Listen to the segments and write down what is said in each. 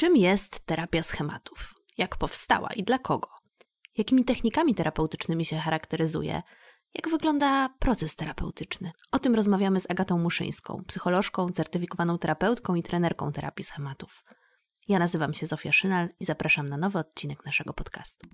Czym jest terapia schematów? Jak powstała i dla kogo? Jakimi technikami terapeutycznymi się charakteryzuje? Jak wygląda proces terapeutyczny? O tym rozmawiamy z Agatą Muszyńską, psycholożką, certyfikowaną terapeutką i trenerką terapii schematów. Ja nazywam się Zofia Szynal i zapraszam na nowy odcinek naszego podcastu.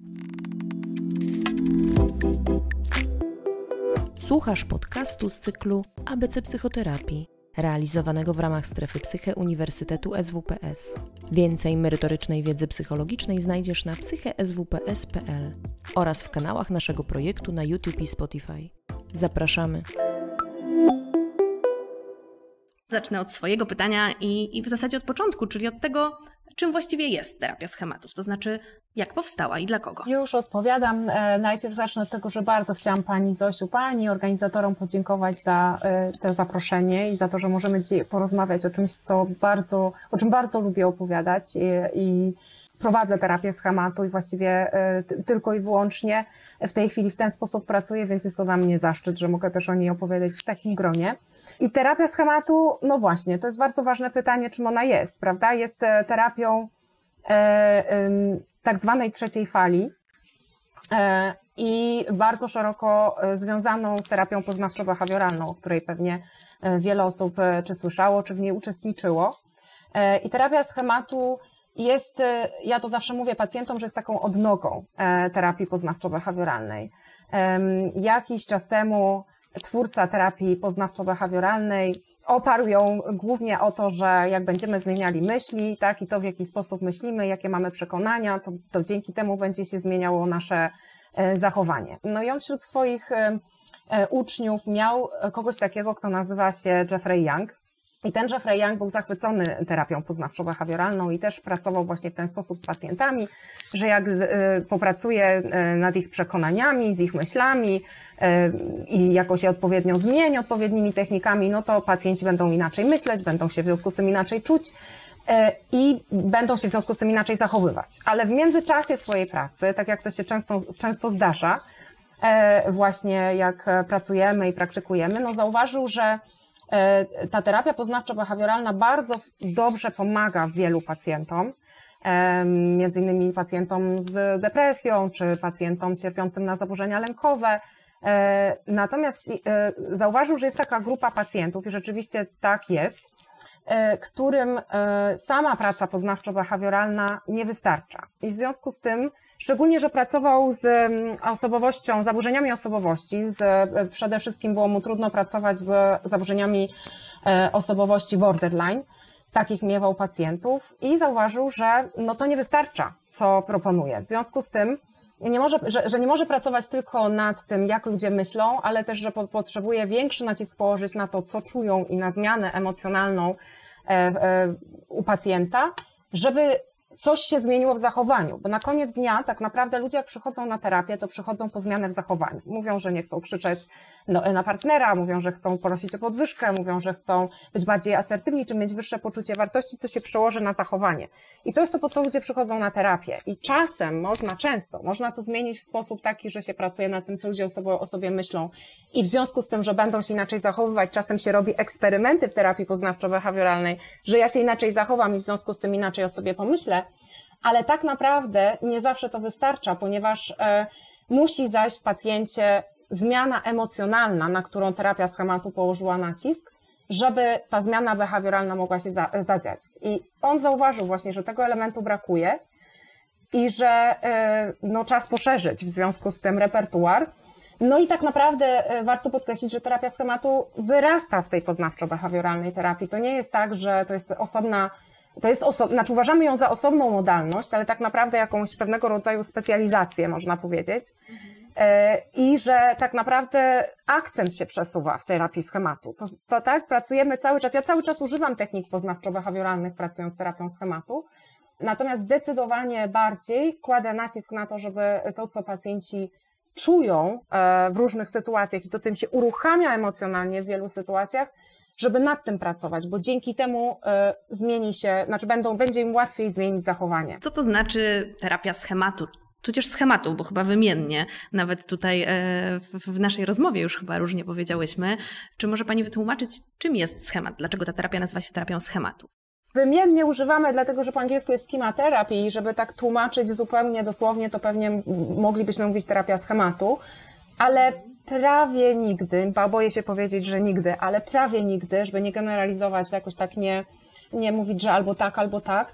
Słuchasz podcastu z cyklu ABC Psychoterapii, realizowanego w ramach strefy Psyche Uniwersytetu SWPS. Więcej merytorycznej wiedzy psychologicznej znajdziesz na psycheswps.pl oraz w kanałach naszego projektu na YouTube i Spotify. Zapraszamy. Zacznę od swojego pytania i, i w zasadzie od początku, czyli od tego, czym właściwie jest terapia schematów, to znaczy jak powstała i dla kogo? Już odpowiadam. E, najpierw zacznę od tego, że bardzo chciałam Pani Zosiu, Pani organizatorom podziękować za e, to zaproszenie i za to, że możemy dzisiaj porozmawiać o czymś, co bardzo, o czym bardzo lubię opowiadać i, i prowadzę terapię schematu i właściwie e, tylko i wyłącznie w tej chwili w ten sposób pracuję, więc jest to dla mnie zaszczyt, że mogę też o niej opowiadać w takim gronie. I terapia schematu, no właśnie, to jest bardzo ważne pytanie, czym ona jest, prawda? Jest e, terapią e, tak zwanej trzeciej fali i bardzo szeroko związaną z terapią poznawczo-behawioralną, o której pewnie wiele osób czy słyszało, czy w niej uczestniczyło. I terapia schematu jest, ja to zawsze mówię pacjentom, że jest taką odnogą terapii poznawczo-behawioralnej. Jakiś czas temu twórca terapii poznawczo-behawioralnej oparł ją głównie o to, że jak będziemy zmieniali myśli, tak, i to w jaki sposób myślimy, jakie mamy przekonania, to, to dzięki temu będzie się zmieniało nasze e, zachowanie. No i on wśród swoich e, e, uczniów miał kogoś takiego, kto nazywa się Jeffrey Young. I ten Jeffrey Young był zachwycony terapią poznawczo-behawioralną i też pracował właśnie w ten sposób z pacjentami, że jak y, popracuje y, nad ich przekonaniami, z ich myślami y, i jakoś je odpowiednio zmieni odpowiednimi technikami, no to pacjenci będą inaczej myśleć, będą się w związku z tym inaczej czuć i będą się w związku z tym inaczej zachowywać. Ale w międzyczasie swojej pracy, tak jak to się często, często zdarza, właśnie jak pracujemy i praktykujemy, no zauważył, że ta terapia poznawczo-behawioralna bardzo dobrze pomaga wielu pacjentom, e, między innymi pacjentom z depresją, czy pacjentom cierpiącym na zaburzenia lękowe. E, natomiast zauważył, że jest taka grupa pacjentów i rzeczywiście tak jest, E, którym e, sama praca poznawczo-behawioralna nie wystarcza. I w związku z tym, szczególnie, że pracował z mm, osobowością, zaburzeniami osobowości, z, e, przede wszystkim było mu trudno pracować z zaburzeniami osobowości borderline, takich miewał pacjentów i zauważył, że no to nie wystarcza, co proponuje. W związku z tym, nie może, że, że, nie może pracować tylko nad tym, jak ludzie myślą, ale też, że po, potrzebuje większy nacisk położyć na to, co czują i na zmianę emocjonalną e, e, u pacjenta, żeby coś się zmieniło w zachowaniu, bo na koniec dnia tak naprawdę ludzie jak przychodzą na terapię, to przychodzą po zmianę w zachowaniu. Mówią, że nie chcą krzyczeć na partnera, mówią, że chcą prosić o podwyżkę, mówią, że chcą być bardziej asertywni, czy mieć wyższe poczucie wartości, co się przełoży na zachowanie. I to jest to, po co ludzie przychodzą na terapię. I czasem można, często, można to zmienić w sposób taki, że się pracuje nad tym, co ludzie o sobie, o sobie myślą i w związku z tym, że będą się inaczej zachowywać, czasem się robi eksperymenty w terapii poznawczo-behawioralnej, że ja się inaczej zachowam i w związku z tym inaczej o sobie pomyślę, ale tak naprawdę nie zawsze to wystarcza, ponieważ e, musi zajść w pacjencie zmiana emocjonalna, na którą terapia schematu położyła nacisk, żeby ta zmiana behawioralna mogła się zadziać. I on zauważył właśnie, że tego elementu brakuje i że e, no, czas poszerzyć w związku z tym repertuar. No i tak naprawdę e, warto podkreślić, że terapia schematu wyrasta z tej poznawczo-behawioralnej terapii. To nie jest tak, że to jest osobna to jest oso- znaczy uważamy ją za osobną modalność, ale tak naprawdę jakąś pewnego rodzaju specjalizację, można powiedzieć. E, I że tak naprawdę akcent się przesuwa w terapii schematu. To, to tak, pracujemy cały czas. Ja cały czas używam technik poznawczo-behawioralnych, pracując terapią schematu. Natomiast zdecydowanie bardziej kładę nacisk na to, żeby to, co pacjenci czują e, w różnych sytuacjach i to, co im się uruchamia emocjonalnie w wielu sytuacjach, żeby nad tym pracować, bo dzięki temu y, zmieni się, znaczy będą, będzie im łatwiej zmienić zachowanie. Co to znaczy terapia schematu? Tudzież schematów, bo chyba wymiennie, nawet tutaj e, w naszej rozmowie już chyba różnie powiedziałyśmy. Czy może Pani wytłumaczyć, czym jest schemat? Dlaczego ta terapia nazywa się terapią schematów? wymiennie używamy, dlatego że po angielsku jest schema therapy i żeby tak tłumaczyć zupełnie dosłownie, to pewnie moglibyśmy mówić terapia schematu, ale prawie nigdy, boję się powiedzieć, że nigdy, ale prawie nigdy, żeby nie generalizować, jakoś tak nie, nie mówić, że albo tak, albo tak.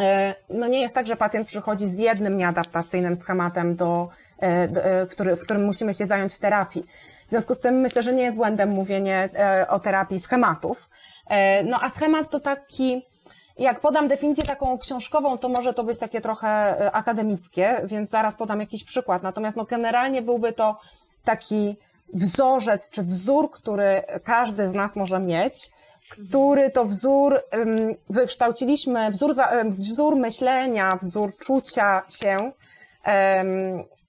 E, no nie jest tak, że pacjent przychodzi z jednym nieadaptacyjnym schematem, do, e, do, e, który, w którym musimy się zająć w terapii. W związku z tym myślę, że nie jest błędem mówienie o terapii schematów. No a schemat to taki, jak podam definicję taką książkową, to może to być takie trochę akademickie, więc zaraz podam jakiś przykład. Natomiast no generalnie byłby to taki wzorzec czy wzór, który każdy z nas może mieć, który to wzór wykształciliśmy, wzór, wzór myślenia, wzór czucia się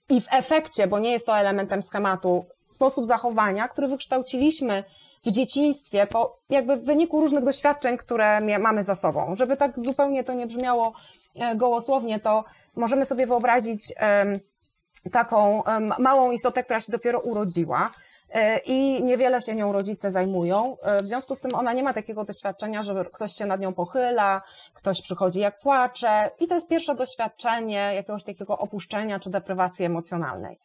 i w efekcie, bo nie jest to elementem schematu, sposób zachowania, który wykształciliśmy w dzieciństwie, po jakby w wyniku różnych doświadczeń, które mamy za sobą. Żeby tak zupełnie to nie brzmiało e, gołosłownie, to możemy sobie wyobrazić taką małą istotę, która się dopiero urodziła i niewiele się nią rodzice zajmują. E, w związku z tym ona nie ma takiego doświadczenia, że ktoś się nad nią pochyla, ktoś przychodzi jak płacze i to jest pierwsze doświadczenie jakiegoś takiego opuszczenia czy deprywacji emocjonalnej.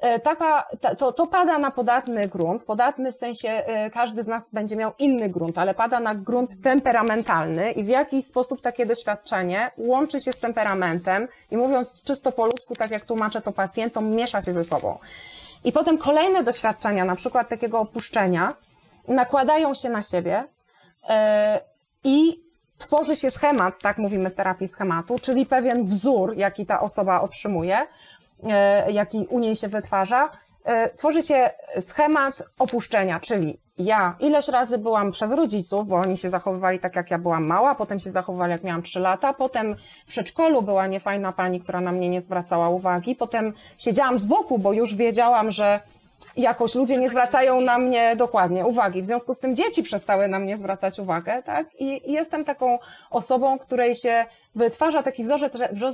E, taka, to, to pada na podatny grunt, podatny w sensie e, każdy z nas będzie miał inny grunt, ale pada na grunt temperamentalny i w jakiś sposób takie doświadczenie łączy się z temperamentem i mówiąc czysto po ludzku, tak jak tłumaczę to pacjentom, miesza się ze sobą. I potem kolejne doświadczenia, na przykład takiego opuszczenia, nakładają się na siebie e, i tworzy się schemat, tak mówimy w terapii schematu, czyli pewien wzór, jaki ta osoba otrzymuje, E, jaki u niej się wytwarza, tworzy się schemat opuszczenia, czyli ja ileś razy byłam przez rodziców, bo oni się zachowywali tak, jak ja byłam mała, potem się zachowywali, jak miałam 3 lata, potem w przedszkolu była niefajna pani, która na mnie nie zwracała uwagi, potem siedziałam z boku, bo już wiedziałam, że jakoś ludzie nie zwracają na mnie dokładnie uwagi. W związku z tym dzieci przestały na mnie zwracać uwagę, tak? I, jestem taką osobą, której się wytwarza taki wzorzec,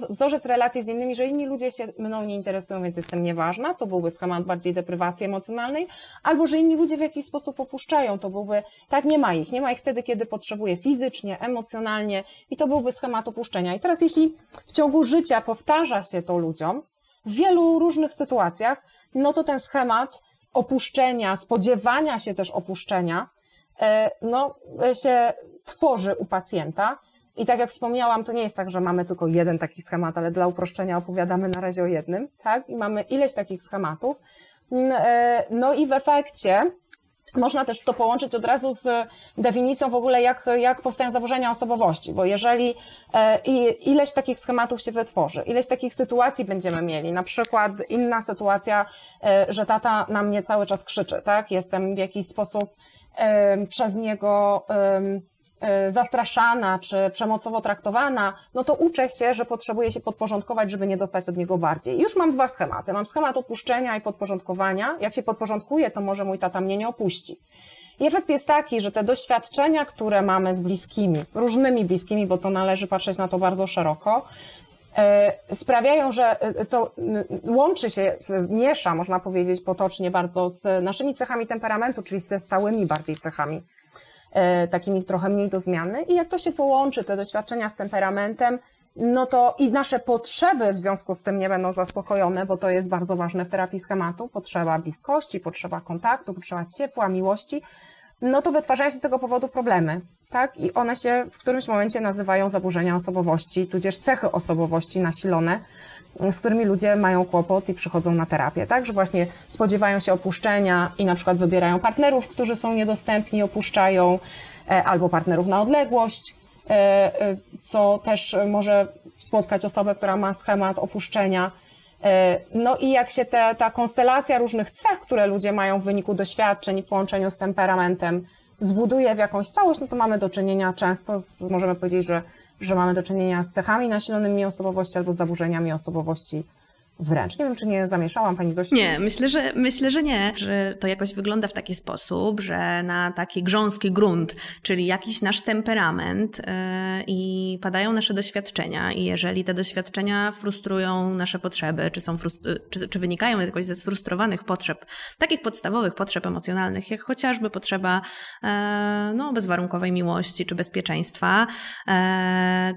wzorzec relacji z innymi, że inni ludzie się mną nie interesują, więc jestem nieważna. To byłby schemat bardziej deprywacji emocjonalnej. Albo, że inni ludzie w jakiś sposób opuszczają. To byłby, tak, nie ma ich. Nie ma ich wtedy, kiedy potrzebuję fizycznie, emocjonalnie i to byłby schemat opuszczenia. I teraz, jeśli w ciągu życia powtarza się to ludziom, w wielu różnych sytuacjach, no to ten schemat opuszczenia, spodziewania się też opuszczenia, e, no, się tworzy u pacjenta. I tak jak wspomniałam, to nie jest tak, że mamy tylko jeden taki schemat, ale dla uproszczenia opowiadamy na razie o jednym, tak? I mamy ileś takich schematów. E, no i w efekcie można też to połączyć od razu z definicją w ogóle, jak, jak powstają zaburzenia osobowości, bo jeżeli e, ileś takich schematów się wytworzy, ileś takich sytuacji będziemy mieli, na przykład inna sytuacja, e, że tata na mnie cały czas krzyczy, tak? Jestem w jakiś sposób przez niego zastraszana czy przemocowo traktowana, no to uczę się, że potrzebuję się podporządkować, żeby nie dostać od niego bardziej. już mam dwa schematy. Mam schemat opuszczenia i podporządkowania. Jak się podporządkuję, to może mój tata mnie nie opuści. I efekt jest taki, że te doświadczenia, które mamy z bliskimi, różnymi bliskimi, bo to należy patrzeć na to bardzo szeroko, e, sprawiają, że e, to łączy się, miesza, można powiedzieć potocznie bardzo, z naszymi cechami temperamentu, czyli ze stałymi bardziej cechami takimi trochę mniej do zmiany. I jak to się połączy, te doświadczenia z temperamentem, no to i nasze potrzeby w związku z tym nie będą zaspokojone, bo to jest bardzo ważne w terapii schematu. Potrzeba bliskości, potrzeba kontaktu, potrzeba ciepła, miłości. No to wytwarzają się z tego powodu problemy, tak? I one się w którymś momencie nazywają zaburzenia osobowości, tudzież cechy osobowości nasilone z którymi ludzie mają kłopot i przychodzą na terapię, tak? Że właśnie spodziewają się opuszczenia i na przykład wybierają partnerów, którzy są niedostępni, opuszczają, e, albo partnerów na odległość, e, e, co też może spotkać osobę, która ma schemat opuszczenia. No i jak się ta konstelacja różnych cech, które ludzie mają w wyniku doświadczeń i połączeniu z temperamentem, zbuduje w jakąś całość, no to mamy do czynienia często z, możemy powiedzieć, że że mamy do czynienia z cechami nasilonymi osobowości albo z zaburzeniami osobowości wręcz. Nie wiem, czy nie zamieszałam Pani Zosiu. Nie, myślę, że myślę, że nie, że to jakoś wygląda w taki sposób, że na taki grząski grunt, czyli jakiś nasz temperament yy, i padają nasze doświadczenia i jeżeli te doświadczenia frustrują nasze potrzeby, czy, są czy, czy wynikają jakoś ze sfrustrowanych potrzeb, takich podstawowych potrzeb emocjonalnych, jak chociażby potrzeba yy, no, bezwarunkowej miłości czy bezpieczeństwa, yy,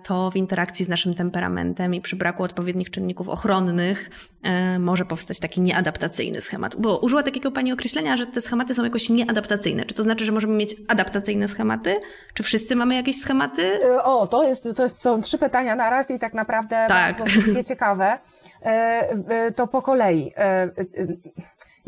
to w interakcji z naszym temperamentem i przy braku odpowiednich czynników ochronnych E, może powstać taki nieadaptacyjny schemat. Bo użyła takiego pani określenia, że te schematy są jakoś nieadaptacyjne. Czy to znaczy, że możemy mieć adaptacyjne schematy? Czy wszyscy mamy jakieś schematy? E, o, to, jest, to jest, są trzy pytania na raz i tak naprawdę tak. bardzo ciekawe. E, to po kolei.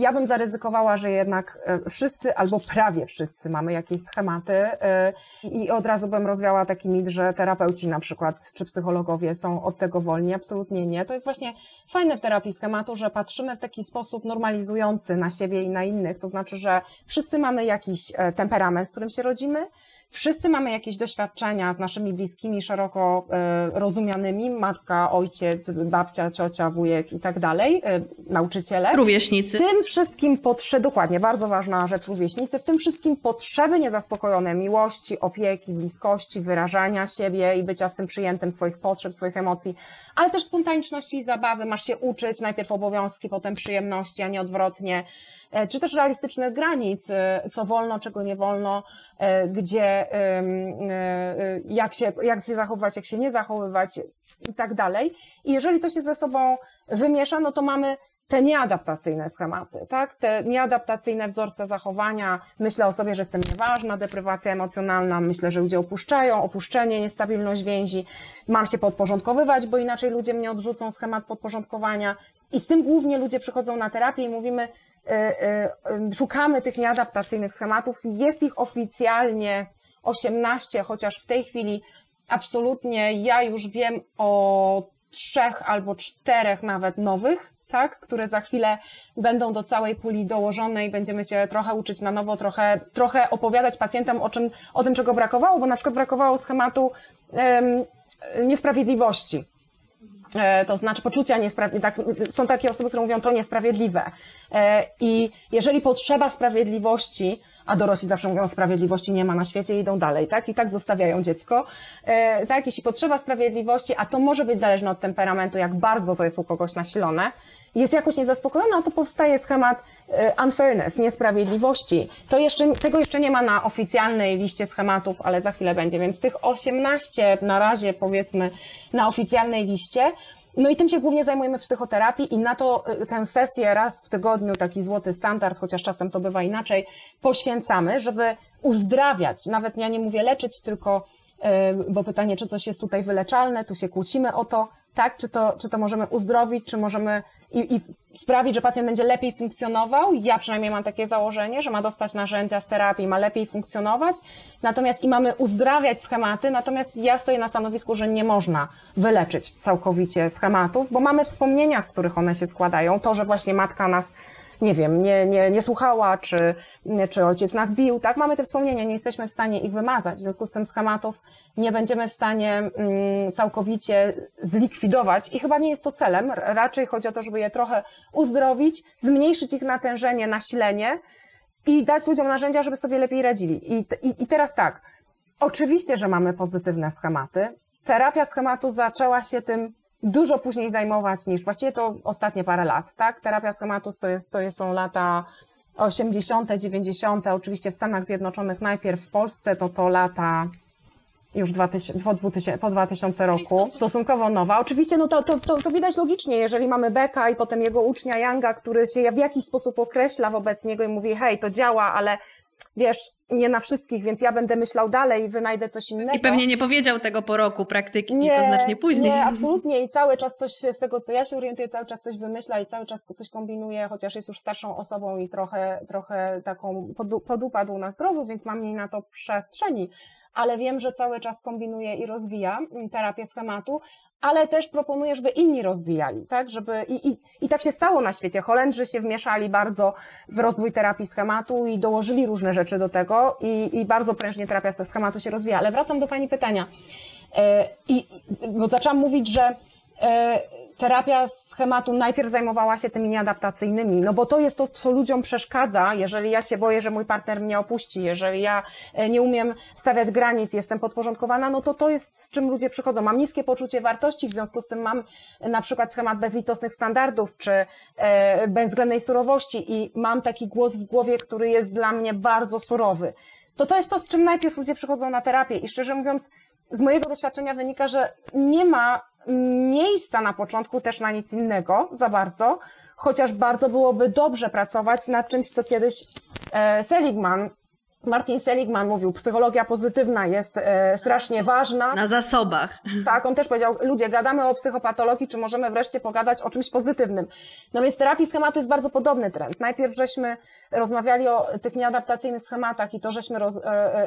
Ja bym zaryzykowała, że jednak e, wszyscy albo prawie wszyscy mamy jakieś schematy e, i od razu bym rozwiała taki mit, że terapeuci na przykład czy psychologowie są od tego wolni. Absolutnie nie. To jest właśnie fajne w terapii schematu, że patrzymy w taki sposób normalizujący na siebie i na innych. To znaczy, że wszyscy mamy jakiś e, temperament, z którym się rodzimy Wszyscy mamy jakieś doświadczenia z naszymi bliskimi, szeroko y, rozumianymi, matka, ojciec, babcia, ciocia, wujek i tak dalej, y, nauczyciele. Rówieśnicy. W tym wszystkim potrzeby, dokładnie, bardzo ważna rzecz, rówieśnicy, w tym wszystkim potrzeby niezaspokojone miłości, opieki, bliskości, wyrażania siebie i bycia z tym przyjętym swoich potrzeb, swoich emocji, ale też spontaniczności i zabawy. Masz się uczyć, najpierw obowiązki, potem przyjemności, a nie odwrotnie. E, czy też realistycznych granic, e, co wolno, czego nie wolno, e, gdzie, jak się, jak się zachowywać, jak się nie zachowywać i tak dalej. I jeżeli to się ze sobą wymiesza, no to mamy te nieadaptacyjne schematy, tak? Te nieadaptacyjne wzorce zachowania. Myślę o sobie, że jestem nieważna, deprywacja emocjonalna, myślę, że ludzie opuszczają, opuszczenie, niestabilność więzi. Mam się podporządkowywać, bo inaczej ludzie mnie odrzucą schemat podporządkowania. I z tym głównie ludzie przychodzą na terapię i mówimy, szukamy tych nieadaptacyjnych schematów. Jest ich oficjalnie 18, chociaż w tej chwili absolutnie ja już wiem o trzech albo czterech nawet nowych, tak, które za chwilę będą do całej puli dołożone i będziemy się trochę uczyć na nowo, trochę, trochę opowiadać pacjentom o, czym, o tym, czego brakowało, bo na przykład brakowało schematu um, niesprawiedliwości to znaczy poczucia niesprawiedliwe. Tak, są takie osoby, które mówią, to niesprawiedliwe. E, I jeżeli potrzeba sprawiedliwości, a dorośli zawsze mówią, sprawiedliwości nie ma na świecie idą dalej, tak? I tak zostawiają dziecko. E, tak, jeśli potrzeba sprawiedliwości, a to może być zależne od temperamentu, jak bardzo to jest u kogoś nasilone, jest jakoś niezaspokojona, to powstaje schemat unfairness, niesprawiedliwości. To jeszcze, tego jeszcze nie ma na oficjalnej liście schematów, ale za chwilę będzie, więc tych 18 na razie powiedzmy na oficjalnej liście, no i tym się głównie zajmujemy w psychoterapii i na to y, tę sesję raz w tygodniu, taki złoty standard, chociaż czasem to bywa inaczej, poświęcamy, żeby uzdrawiać, nawet ja nie mówię leczyć, tylko, y, bo pytanie, czy coś jest tutaj wyleczalne, tu się kłócimy o to, tak, czy to, czy to możemy uzdrowić, czy możemy i, i sprawić, że pacjent będzie lepiej funkcjonował. Ja przynajmniej mam takie założenie, że ma dostać narzędzia z terapii, ma lepiej funkcjonować. Natomiast i mamy uzdrawiać schematy, natomiast ja stoję na stanowisku, że nie można wyleczyć całkowicie schematów, bo mamy wspomnienia, z których one się składają. To, że właśnie matka nas nie wiem, nie, nie, nie słuchała, czy, czy ojciec nas bił, tak? Mamy te wspomnienia, nie jesteśmy w stanie ich wymazać. W związku z tym schematów nie będziemy w stanie mm, całkowicie zlikwidować i chyba nie jest to celem. Raczej chodzi o to, żeby je trochę uzdrowić, zmniejszyć ich natężenie, nasilenie i dać ludziom narzędzia, żeby sobie lepiej radzili. I, i, i teraz tak, oczywiście, że mamy pozytywne schematy. Terapia schematu zaczęła się tym dużo później zajmować niż, właściwie to ostatnie parę lat, tak? Terapia schematus to, jest, to są lata 80., 90., oczywiście w Stanach Zjednoczonych najpierw, w Polsce to to lata już 2000, po, 2000, po 2000 roku, stosunkowo nowa. Oczywiście no to, to, to, to widać logicznie, jeżeli mamy Beka i potem jego ucznia Younga, który się w jakiś sposób określa wobec niego i mówi, hej, to działa, ale wiesz, nie na wszystkich, więc ja będę myślał dalej i wynajdę coś innego. I pewnie nie powiedział tego po roku praktyki, nie, tylko znacznie później. Nie, absolutnie i cały czas coś z tego, co ja się orientuję, cały czas coś wymyśla i cały czas coś kombinuje, chociaż jest już starszą osobą i trochę, trochę taką podupadł na zdrowiu, więc mam mniej na to przestrzeni ale wiem, że cały czas kombinuje i rozwija terapię schematu, ale też proponuję, żeby inni rozwijali, tak, żeby i, i, i tak się stało na świecie. Holendrzy się wmieszali bardzo w rozwój terapii schematu i dołożyli różne rzeczy do tego i, i bardzo prężnie terapia schematu się rozwija. Ale wracam do Pani pytania. E, I, bo zaczęłam mówić, że terapia schematu najpierw zajmowała się tymi nieadaptacyjnymi, no bo to jest to, co ludziom przeszkadza, jeżeli ja się boję, że mój partner mnie opuści, jeżeli ja e, nie umiem stawiać granic, jestem podporządkowana, no to to jest z czym ludzie przychodzą. Mam niskie poczucie wartości, w związku z tym mam na przykład schemat bezlitosnych standardów, czy e, bezwzględnej surowości i mam taki głos w głowie, który jest dla mnie bardzo surowy. To to jest to, z czym najpierw ludzie przychodzą na terapię i szczerze mówiąc, z mojego doświadczenia wynika, że nie ma miejsca na początku też na nic innego za bardzo, chociaż bardzo byłoby dobrze pracować nad czymś, co kiedyś e, Seligman Martin Seligman mówił, psychologia pozytywna jest e, strasznie ważna. Na zasobach. Tak, on też powiedział, ludzie, gadamy o psychopatologii, czy możemy wreszcie pogadać o czymś pozytywnym. No więc terapii schematu jest bardzo podobny trend. Najpierw żeśmy rozmawiali o tych nieadaptacyjnych schematach i to żeśmy roz, e,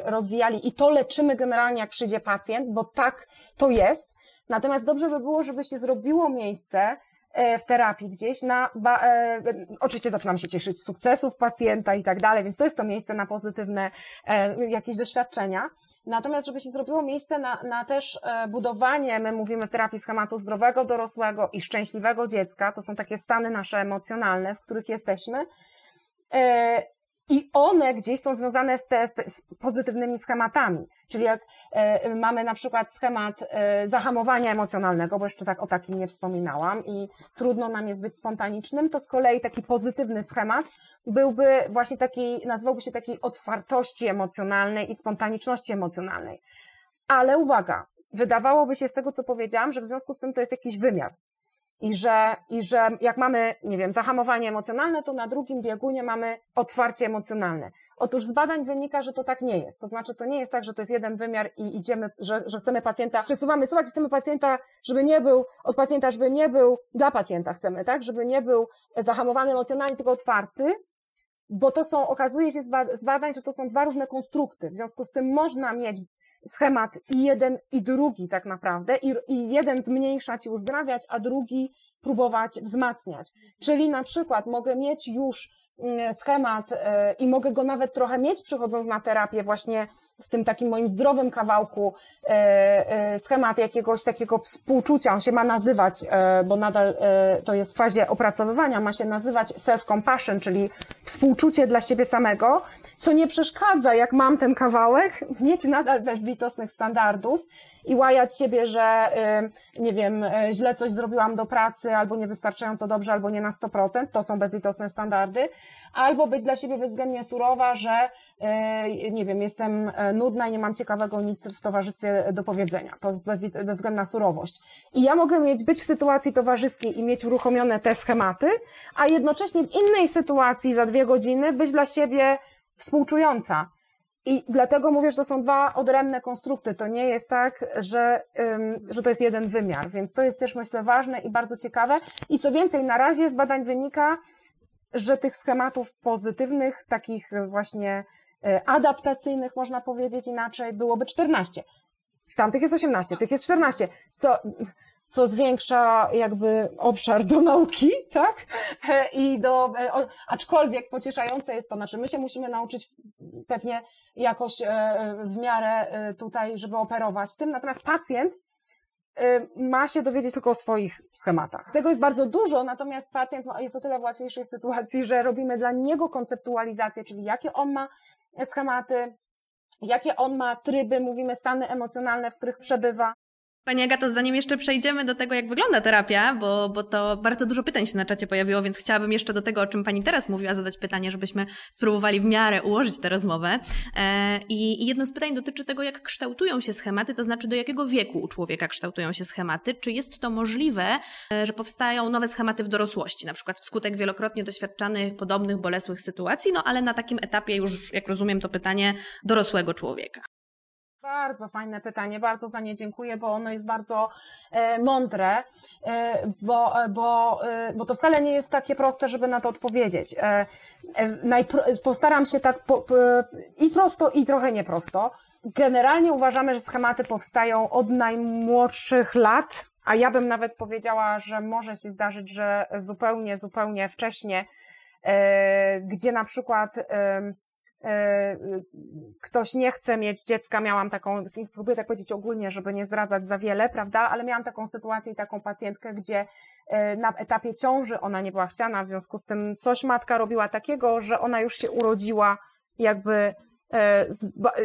e rozwijali i to leczymy generalnie jak przyjdzie pacjent, bo tak to jest. Natomiast dobrze by było, żeby się zrobiło miejsce e, w terapii gdzieś na, ba, e, oczywiście zaczynam się cieszyć sukcesów pacjenta i tak dalej, więc to jest to miejsce na pozytywne e, jakieś doświadczenia. Natomiast, żeby się zrobiło miejsce na, na też e, budowanie, my mówimy w terapii schematu zdrowego dorosłego i szczęśliwego dziecka, to są takie stany nasze emocjonalne, w których jesteśmy, e, i one gdzieś są związane z, te, z pozytywnymi schematami. Czyli jak e, mamy na przykład schemat e, zahamowania emocjonalnego, bo jeszcze tak o takim nie wspominałam i trudno nam jest być spontanicznym, to z kolei taki pozytywny schemat byłby właśnie taki, nazwałby się takiej otwartości emocjonalnej i spontaniczności emocjonalnej. Ale uwaga, wydawałoby się z tego, co powiedziałam, że w związku z tym to jest jakiś wymiar. I że, I że jak mamy, nie wiem, zahamowanie emocjonalne, to na drugim biegunie mamy otwarcie emocjonalne. Otóż z badań wynika, że to tak nie jest. To znaczy, to nie jest tak, że to jest jeden wymiar i idziemy, że, że chcemy pacjenta, przesuwamy suwak, chcemy pacjenta, żeby nie był, od pacjenta, żeby nie był, dla pacjenta chcemy, tak, żeby nie był zahamowany emocjonalnie, tylko otwarty, bo to są, okazuje się z badań, że to są dwa różne konstrukty. W związku z tym można mieć schemat i jeden i drugi tak naprawdę i, i jeden zmniejszać i uzdrawiać, a drugi próbować wzmacniać. Czyli na przykład mogę mieć już schemat e, i mogę go nawet trochę mieć przychodząc na terapię właśnie w tym takim moim zdrowym kawałku e, e, schemat jakiegoś takiego współczucia, on się ma nazywać, bo nadal to jest w fazie opracowywania, ma się nazywać self-compassion, czyli współczucie dla siebie samego, co nie przeszkadza, jak mam ten kawałek, mieć nadal bezlitosnych standardów i łajać siebie, że nie wiem, źle coś zrobiłam do pracy, albo niewystarczająco dobrze, albo nie na 100%, to są bezlitosne standardy, albo być dla siebie bezwzględnie surowa, że nie wiem, jestem nudna i nie mam ciekawego nic w towarzystwie do powiedzenia. To jest bezwzględna surowość. I ja mogę mieć, być w sytuacji towarzyskiej i mieć uruchomione te schematy, a jednocześnie w innej sytuacji za dwie godziny być dla siebie współczująca. I dlatego mówię, że to są dwa odrębne konstrukty. To nie jest tak, że, że to jest jeden wymiar, więc to jest też myślę ważne i bardzo ciekawe. I co więcej, na razie z badań wynika, że tych schematów pozytywnych, takich właśnie e, adaptacyjnych, można powiedzieć inaczej, byłoby 14. Tamtych jest 18, tych jest 14. Co, co zwiększa jakby obszar do nauki, tak? I do, aczkolwiek pocieszające jest to, znaczy my się musimy nauczyć pewnie jakoś e, w miarę e, tutaj, żeby operować tym, natomiast pacjent e, ma się dowiedzieć tylko o swoich schematach. Tego jest bardzo dużo, natomiast pacjent jest o tyle w łatwiejszej sytuacji, że robimy dla niego konceptualizację, czyli jakie on ma schematy, jakie on ma tryby, mówimy stany emocjonalne, w których przebywa, Pani Agato, zanim jeszcze przejdziemy do tego, jak wygląda terapia, bo, bo to bardzo dużo pytań się na czacie pojawiło, więc chciałabym jeszcze do tego, o czym Pani teraz mówiła, zadać pytanie, żebyśmy spróbowali w miarę ułożyć tę rozmowę. E, I jedno z pytań dotyczy tego, jak kształtują się schematy, to znaczy do jakiego wieku u człowieka kształtują się schematy. Czy jest to możliwe, e, że powstają nowe schematy w dorosłości, na przykład wskutek wielokrotnie doświadczanych podobnych, bolesłych sytuacji, no ale na takim etapie już, jak rozumiem to pytanie, dorosłego człowieka? Bardzo fajne pytanie, bardzo za nie dziękuję, bo ono jest bardzo e, mądre, e, bo, e, bo, bo to wcale nie jest takie proste, żeby na to odpowiedzieć. Postaram się tak i prosto, i trochę nieprosto. Generalnie uważamy, że schematy powstają od najmłodszych lat, a ja bym nawet powiedziała, że może się zdarzyć, że zupełnie, zupełnie wcześnie, gdzie na przykład ktoś nie chce mieć dziecka, miałam taką, próbuję tak powiedzieć ogólnie, żeby nie zdradzać za wiele, prawda, ale miałam taką sytuację i taką pacjentkę, gdzie na etapie ciąży ona nie była chciana, w związku z tym coś matka robiła takiego, że ona już się urodziła jakby E,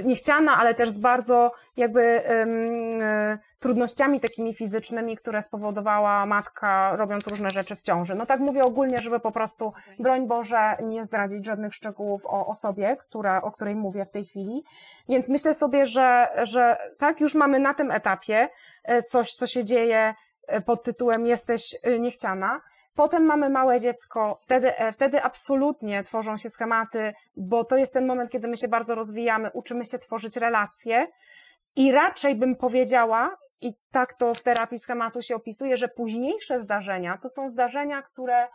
niechciana, ale też z bardzo jakby um, trudnościami takimi fizycznymi, które spowodowała matka, robiąc różne rzeczy w ciąży. No tak mówię ogólnie, żeby po prostu, broń Boże, nie zdradzić żadnych szczegółów o osobie, która, o której mówię w tej chwili. Więc myślę sobie, że, że tak, już mamy na tym etapie e, coś, co się dzieje pod tytułem jesteś niechciana. Potem mamy małe dziecko, wtedy, e, wtedy absolutnie tworzą się schematy, bo to jest ten moment, kiedy my się bardzo rozwijamy, uczymy się tworzyć relacje i raczej bym powiedziała, i tak to w terapii schematu się opisuje, że późniejsze zdarzenia to są zdarzenia, które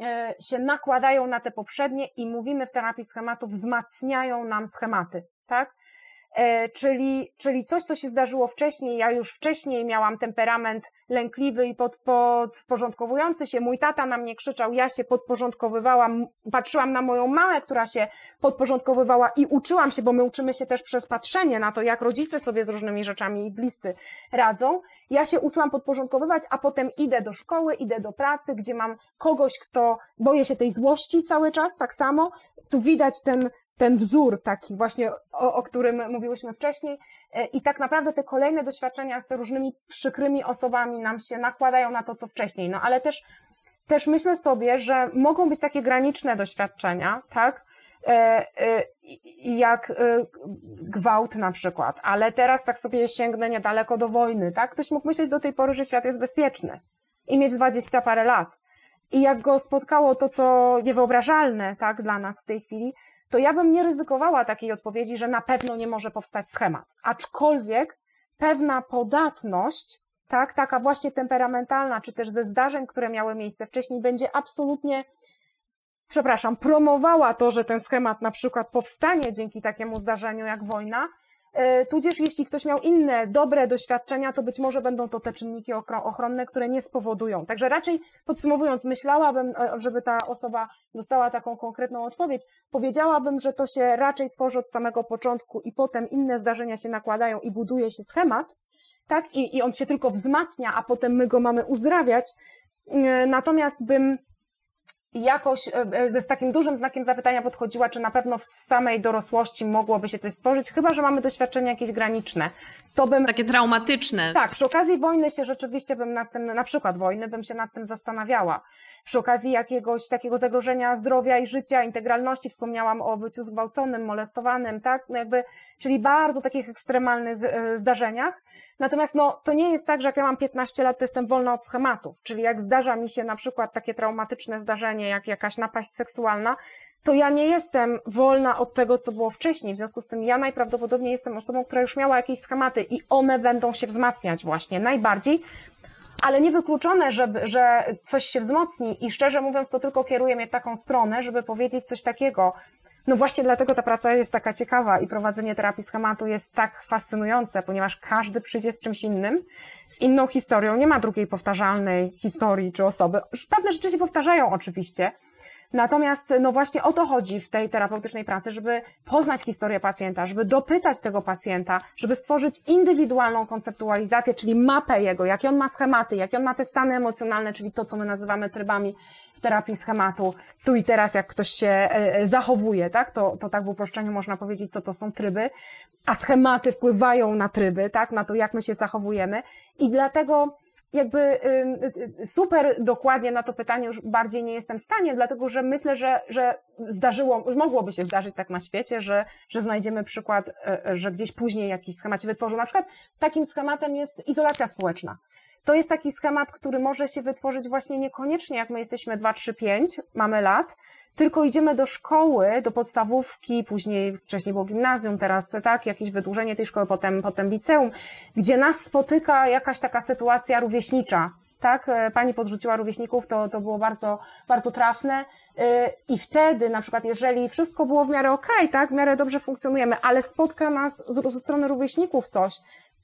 e, się nakładają na te poprzednie i mówimy w terapii schematu, wzmacniają nam schematy, tak? E, czyli, czyli coś, co się zdarzyło wcześniej. Ja już wcześniej miałam temperament lękliwy i pod, podporządkowujący się. Mój tata na mnie krzyczał, ja się podporządkowywałam, patrzyłam na moją mamę, która się podporządkowywała i uczyłam się, bo my uczymy się też przez patrzenie na to, jak rodzice sobie z różnymi rzeczami i bliscy radzą. Ja się uczyłam podporządkowywać, a potem idę do szkoły, idę do pracy, gdzie mam kogoś, kto boję się tej złości cały czas, tak samo. Tu widać ten ten wzór taki właśnie, o, o którym mówiłyśmy wcześniej. E, I tak naprawdę te kolejne doświadczenia z różnymi przykrymi osobami nam się nakładają na to, co wcześniej. No ale też, też myślę sobie, że mogą być takie graniczne doświadczenia, tak? E, e, jak gwałt na przykład, ale teraz tak sobie sięgnę niedaleko do wojny, tak? Ktoś mógł myśleć do tej pory, że świat jest bezpieczny i mieć dwadzieścia parę lat. I jak go spotkało to, co niewyobrażalne, tak, dla nas w tej chwili, to ja bym nie ryzykowała takiej odpowiedzi, że na pewno nie może powstać schemat. Aczkolwiek pewna podatność, tak, taka właśnie temperamentalna, czy też ze zdarzeń, które miały miejsce wcześniej, będzie absolutnie, przepraszam, promowała to, że ten schemat na przykład powstanie dzięki takiemu zdarzeniu jak wojna, tudzież jeśli ktoś miał inne dobre doświadczenia, to być może będą to te czynniki ochronne, które nie spowodują. Także raczej podsumowując, myślałabym, e, żeby ta osoba dostała taką konkretną odpowiedź, powiedziałabym, że to się raczej tworzy od samego początku i potem inne zdarzenia się nakładają i buduje się schemat, tak? I, i on się tylko wzmacnia, a potem my go mamy uzdrawiać. E, natomiast bym jakoś e, e, ze z takim dużym znakiem zapytania podchodziła, czy na pewno w samej dorosłości mogłoby się coś stworzyć, chyba że mamy doświadczenia jakieś graniczne. To bym... Takie traumatyczne. Tak, przy okazji wojny się rzeczywiście bym nad tym, na przykład wojny, bym się nad tym zastanawiała. Przy okazji jakiegoś takiego zagrożenia zdrowia i życia, integralności, wspomniałam o byciu zgwałconym, molestowanym, tak, no jakby, czyli bardzo takich ekstremalnych e, zdarzeniach. Natomiast no, to nie jest tak, że jak ja mam 15 lat, to jestem wolna od schematów. Czyli jak zdarza mi się na przykład takie traumatyczne zdarzenie, jak jakaś napaść seksualna, to ja nie jestem wolna od tego, co było wcześniej. W związku z tym ja najprawdopodobniej jestem osobą, która już miała jakieś schematy i one będą się wzmacniać właśnie najbardziej, ale niewykluczone, że, że coś się wzmocni i szczerze mówiąc, to tylko kieruje mnie w taką stronę, żeby powiedzieć coś takiego, no właśnie dlatego ta praca jest taka ciekawa i prowadzenie terapii schematu jest tak fascynujące, ponieważ każdy przyjdzie z czymś innym, z inną historią. Nie ma drugiej powtarzalnej historii czy osoby. Pewne rzeczy się powtarzają oczywiście, Natomiast no właśnie o to chodzi w tej terapeutycznej pracy, żeby poznać historię pacjenta, żeby dopytać tego pacjenta, żeby stworzyć indywidualną konceptualizację, czyli mapę jego, jakie on ma schematy, jakie on ma te stany emocjonalne, czyli to, co my nazywamy trybami w terapii schematu. Tu i teraz, jak ktoś się e, e, zachowuje, tak, to, to tak w uproszczeniu można powiedzieć, co to są tryby, a schematy wpływają na tryby, tak, na to, jak my się zachowujemy. I dlatego jakby y, super dokładnie na to pytanie już bardziej nie jestem w stanie, dlatego że myślę, że, że zdarzyło, mogłoby się zdarzyć tak na świecie, że, że znajdziemy przykład, e, e, że gdzieś później jakiś schemat się wytworzył. Na przykład takim schematem jest izolacja społeczna. To jest taki schemat, który może się wytworzyć właśnie niekoniecznie, jak my jesteśmy 2, 3, 5, mamy lat, tylko idziemy do szkoły, do podstawówki, później wcześniej było gimnazjum, teraz tak, jakieś wydłużenie tej szkoły, potem, potem liceum, gdzie nas spotyka jakaś taka sytuacja rówieśnicza, tak, e, pani podrzuciła rówieśników, to, to było bardzo, bardzo trafne. E, I wtedy, na przykład, jeżeli wszystko było w miarę okej, okay, tak, w miarę dobrze funkcjonujemy, ale spotka nas ze strony rówieśników coś,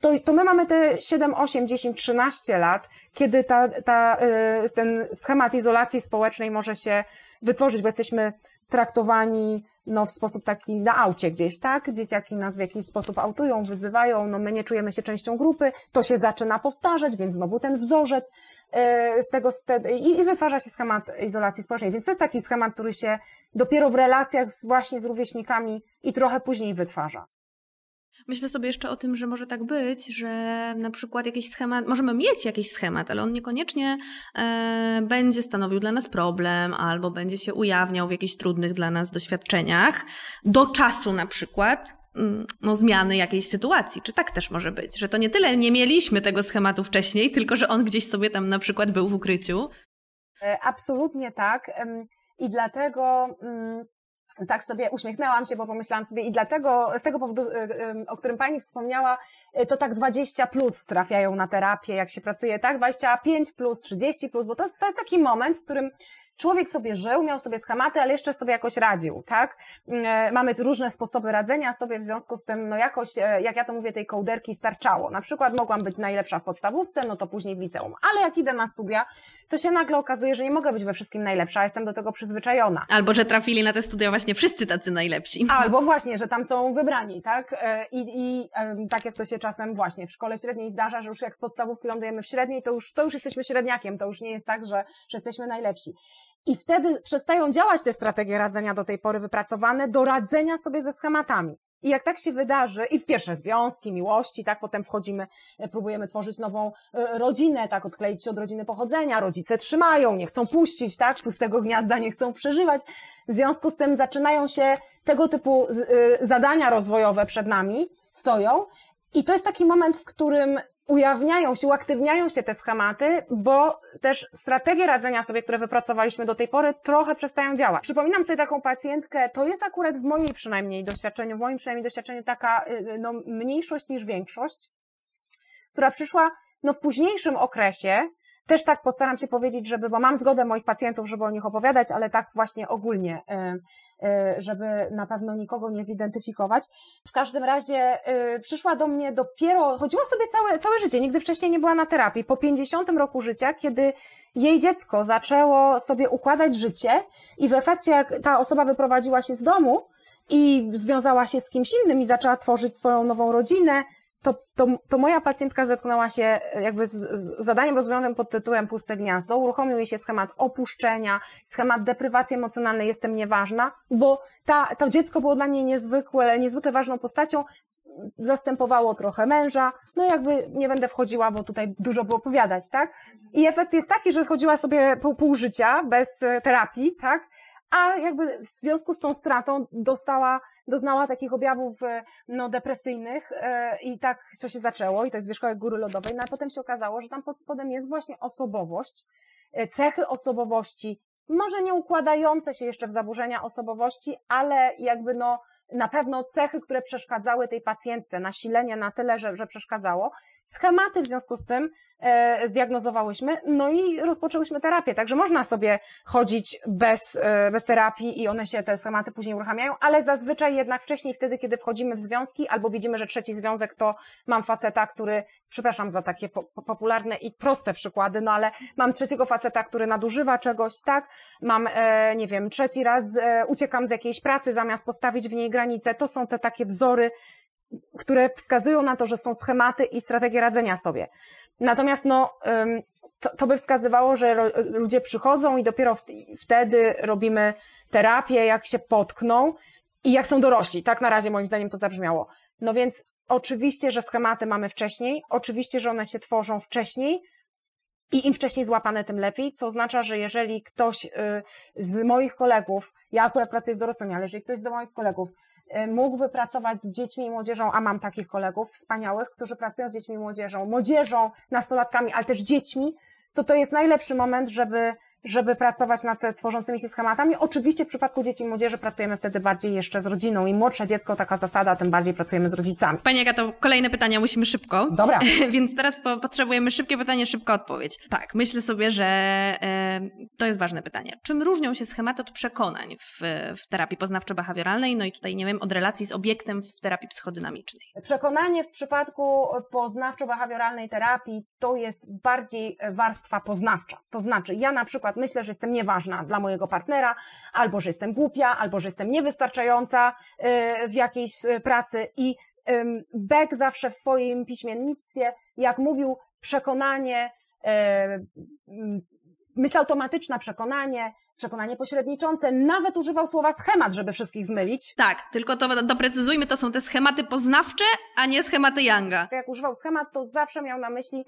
to, to my mamy te 7, 8, 10, 13 lat, kiedy ta, ta, e, ten schemat izolacji społecznej może się wytworzyć, bo jesteśmy traktowani no, w sposób taki na aucie gdzieś, tak? Dzieciaki nas w jakiś sposób autują, wyzywają, no my nie czujemy się częścią grupy, to się zaczyna powtarzać, więc znowu ten wzorzec e, z tego i, i wytwarza się schemat izolacji społecznej. Więc to jest taki schemat, który się dopiero w relacjach z, właśnie z rówieśnikami i trochę później wytwarza. Myślę sobie jeszcze o tym, że może tak być, że na przykład jakiś schemat, możemy mieć jakiś schemat, ale on niekoniecznie e, będzie stanowił dla nas problem albo będzie się ujawniał w jakichś trudnych dla nas doświadczeniach do czasu na przykład mm, no, zmiany jakiejś sytuacji. Czy tak też może być? Że to nie tyle nie mieliśmy tego schematu wcześniej, tylko że on gdzieś sobie tam na przykład był w ukryciu? E, absolutnie tak. I dlatego mm, tak sobie uśmiechnęłam się, bo pomyślałam sobie i dlatego, z tego powodu, y, y, o którym Pani wspomniała, y, to tak 20 plus trafiają na terapię, jak się pracuje, tak? 25 plus, 30 plus, bo to to jest taki moment, w którym człowiek sobie żył, miał sobie schematy, ale jeszcze sobie jakoś radził, tak? E, mamy różne sposoby radzenia sobie, w związku z tym, no jakoś, e, jak ja to mówię, tej kołderki starczało. Na przykład mogłam być najlepsza w podstawówce, no to później w liceum. Ale jak idę na studia, to się nagle okazuje, że nie mogę być we wszystkim najlepsza, jestem do tego przyzwyczajona. Albo, że trafili na te studia właśnie wszyscy tacy najlepsi. Albo właśnie, że tam są wybrani, tak? E, I, i tak jak to się czasem właśnie w szkole średniej zdarza, że już jak z podstawówki lądujemy w średniej, to już, to już jesteśmy średniakiem, to już nie jest tak, że, że jesteśmy najlepsi. I wtedy przestają działać te strategie radzenia do tej pory wypracowane do radzenia sobie ze schematami. I jak tak się wydarzy, i w pierwsze związki, miłości, tak, potem wchodzimy, e, próbujemy tworzyć nową e, rodzinę, tak, odkleić się od rodziny pochodzenia, rodzice trzymają, nie chcą puścić, tak, pustego gniazda nie chcą przeżywać. W związku z tym zaczynają się tego typu e, zadania rozwojowe przed nami, stoją. I to jest taki moment, w którym ujawniają się, uaktywniają się te schematy, bo też strategie radzenia sobie, które wypracowaliśmy do tej pory, trochę przestają działać. Przypominam sobie taką pacjentkę, to jest akurat w mojej przynajmniej doświadczeniu, w moim przynajmniej doświadczeniu taka y, y, no, mniejszość niż większość, która przyszła no, w późniejszym okresie, też tak postaram się powiedzieć, żeby, bo mam zgodę moich pacjentów, żeby o nich opowiadać, ale tak właśnie ogólnie, y, y, żeby na pewno nikogo nie zidentyfikować. W każdym razie y, przyszła do mnie dopiero, chodziła sobie całe, całe życie, nigdy wcześniej nie była na terapii. Po 50 roku życia, kiedy jej dziecko zaczęło sobie układać życie i w efekcie, jak ta osoba wyprowadziła się z domu i związała się z kimś innym i zaczęła tworzyć swoją nową rodzinę, to, to, to moja pacjentka zetknęła się e, jakby z, z zadaniem rozwojowym pod tytułem Puste Gniazdo. Uruchomił jej się schemat opuszczenia, schemat deprywacji emocjonalnej, jestem nieważna, bo ta, to dziecko było dla niej niezwykłe, niezwykle ważną postacią, zastępowało trochę męża, no jakby nie będę wchodziła, bo tutaj dużo było opowiadać, tak? I efekt jest taki, że schodziła sobie pół, pół życia bez e, terapii, tak? A jakby w związku z tą stratą dostała, doznała takich objawów e, no, depresyjnych e, i tak to się zaczęło i to jest wierzchołek góry lodowej, no a potem się okazało, że tam pod spodem jest właśnie osobowość, e, cechy osobowości, może nie układające się jeszcze w zaburzenia osobowości, ale jakby no na pewno cechy, które przeszkadzały tej pacjentce, nasilenie na tyle, że, że przeszkadzało, schematy w związku z tym e, zdiagnozowałyśmy, no i rozpoczęłyśmy terapię. Także można sobie chodzić bez, e, bez terapii i one się, te schematy później uruchamiają, ale zazwyczaj jednak wcześniej, wtedy, kiedy wchodzimy w związki albo widzimy, że trzeci związek to mam faceta, który, przepraszam za takie po, popularne i proste przykłady, no ale mam trzeciego faceta, który nadużywa czegoś, tak? Mam, e, nie wiem, trzeci raz e, uciekam z jakiejś pracy zamiast postawić w niej granice. To są te takie wzory, które wskazują na to, że są schematy i strategie radzenia sobie. Natomiast no, to, to by wskazywało, że ludzie przychodzą i dopiero wtedy robimy terapię, jak się potkną i jak są dorośli. Tak na razie moim zdaniem to zabrzmiało. No więc oczywiście, że schematy mamy wcześniej, oczywiście, że one się tworzą wcześniej i im wcześniej złapane, tym lepiej, co oznacza, że jeżeli ktoś y, z moich kolegów, ja akurat pracuję z dorosłymi, ale jeżeli ktoś z moich kolegów mógłby pracować z dziećmi i młodzieżą, a mam takich kolegów wspaniałych, którzy pracują z dziećmi i młodzieżą, młodzieżą, nastolatkami, ale też dziećmi, to to jest najlepszy moment, żeby żeby pracować nad tworzącymi się schematami. Oczywiście w przypadku dzieci i młodzieży pracujemy wtedy bardziej jeszcze z rodziną. Im młodsze dziecko, taka zasada, tym bardziej pracujemy z rodzicami. Pani to kolejne pytania musimy szybko. Dobra. Więc teraz po potrzebujemy szybkie pytanie, szybka odpowiedź. Tak, myślę sobie, że e, to jest ważne pytanie. Czym różnią się schematy od przekonań w, w terapii poznawczo-behawioralnej? No i tutaj, nie wiem, od relacji z obiektem w terapii psychodynamicznej. Przekonanie w przypadku poznawczo-behawioralnej terapii to jest bardziej warstwa poznawcza. To znaczy, ja na przykład przykład myślę, że jestem nieważna dla mojego partnera, albo że jestem głupia, albo że jestem niewystarczająca y, w jakiejś y, pracy i Beck zawsze w swoim piśmiennictwie, jak mówił przekonanie, myśl automatyczna, przekonanie, przekonanie pośredniczące, nawet używał słowa schemat, żeby wszystkich zmylić. Tak, tylko to doprecyzujmy, to są te schematy poznawcze, a nie schematy Younga. Jak używał schemat, to zawsze miał na myśli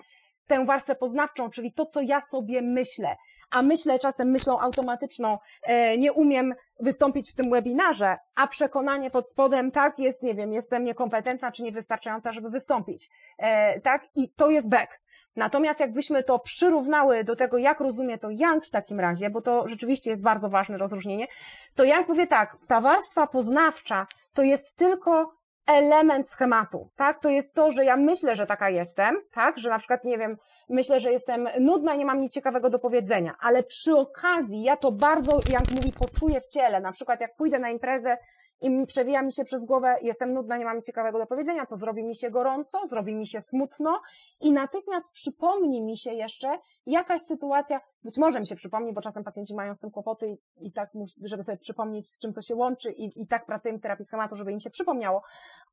tę warstwę poznawczą, czyli to, co ja sobie myślę. A myślę czasem myślą automatyczną, e, nie umiem wystąpić w tym webinarze, a przekonanie pod spodem, tak, jest, nie wiem, jestem niekompetentna czy niewystarczająca, żeby wystąpić. E, tak, i to jest back. Natomiast jakbyśmy to przyrównały do tego, jak rozumie to Young w takim razie, bo to rzeczywiście jest bardzo ważne rozróżnienie, to Young powie tak, ta warstwa poznawcza to jest tylko element schematu, tak? To jest to, że ja myślę, że taka jestem, tak? Że na przykład, nie wiem, myślę, że jestem nudna i nie mam nic ciekawego do powiedzenia, ale przy okazji ja to bardzo, jak mówi, poczuję w ciele. Na przykład jak pójdę na imprezę i przewija mi się przez głowę, jestem nudna, nie mam ciekawego do powiedzenia, to zrobi mi się gorąco, zrobi mi się smutno i natychmiast przypomni mi się jeszcze jakaś sytuacja, być może mi się przypomni, bo czasem pacjenci mają z tym kłopoty i, i tak, żeby sobie przypomnieć, z czym to się łączy i, i tak pracujemy w terapii schematu, żeby im się przypomniało,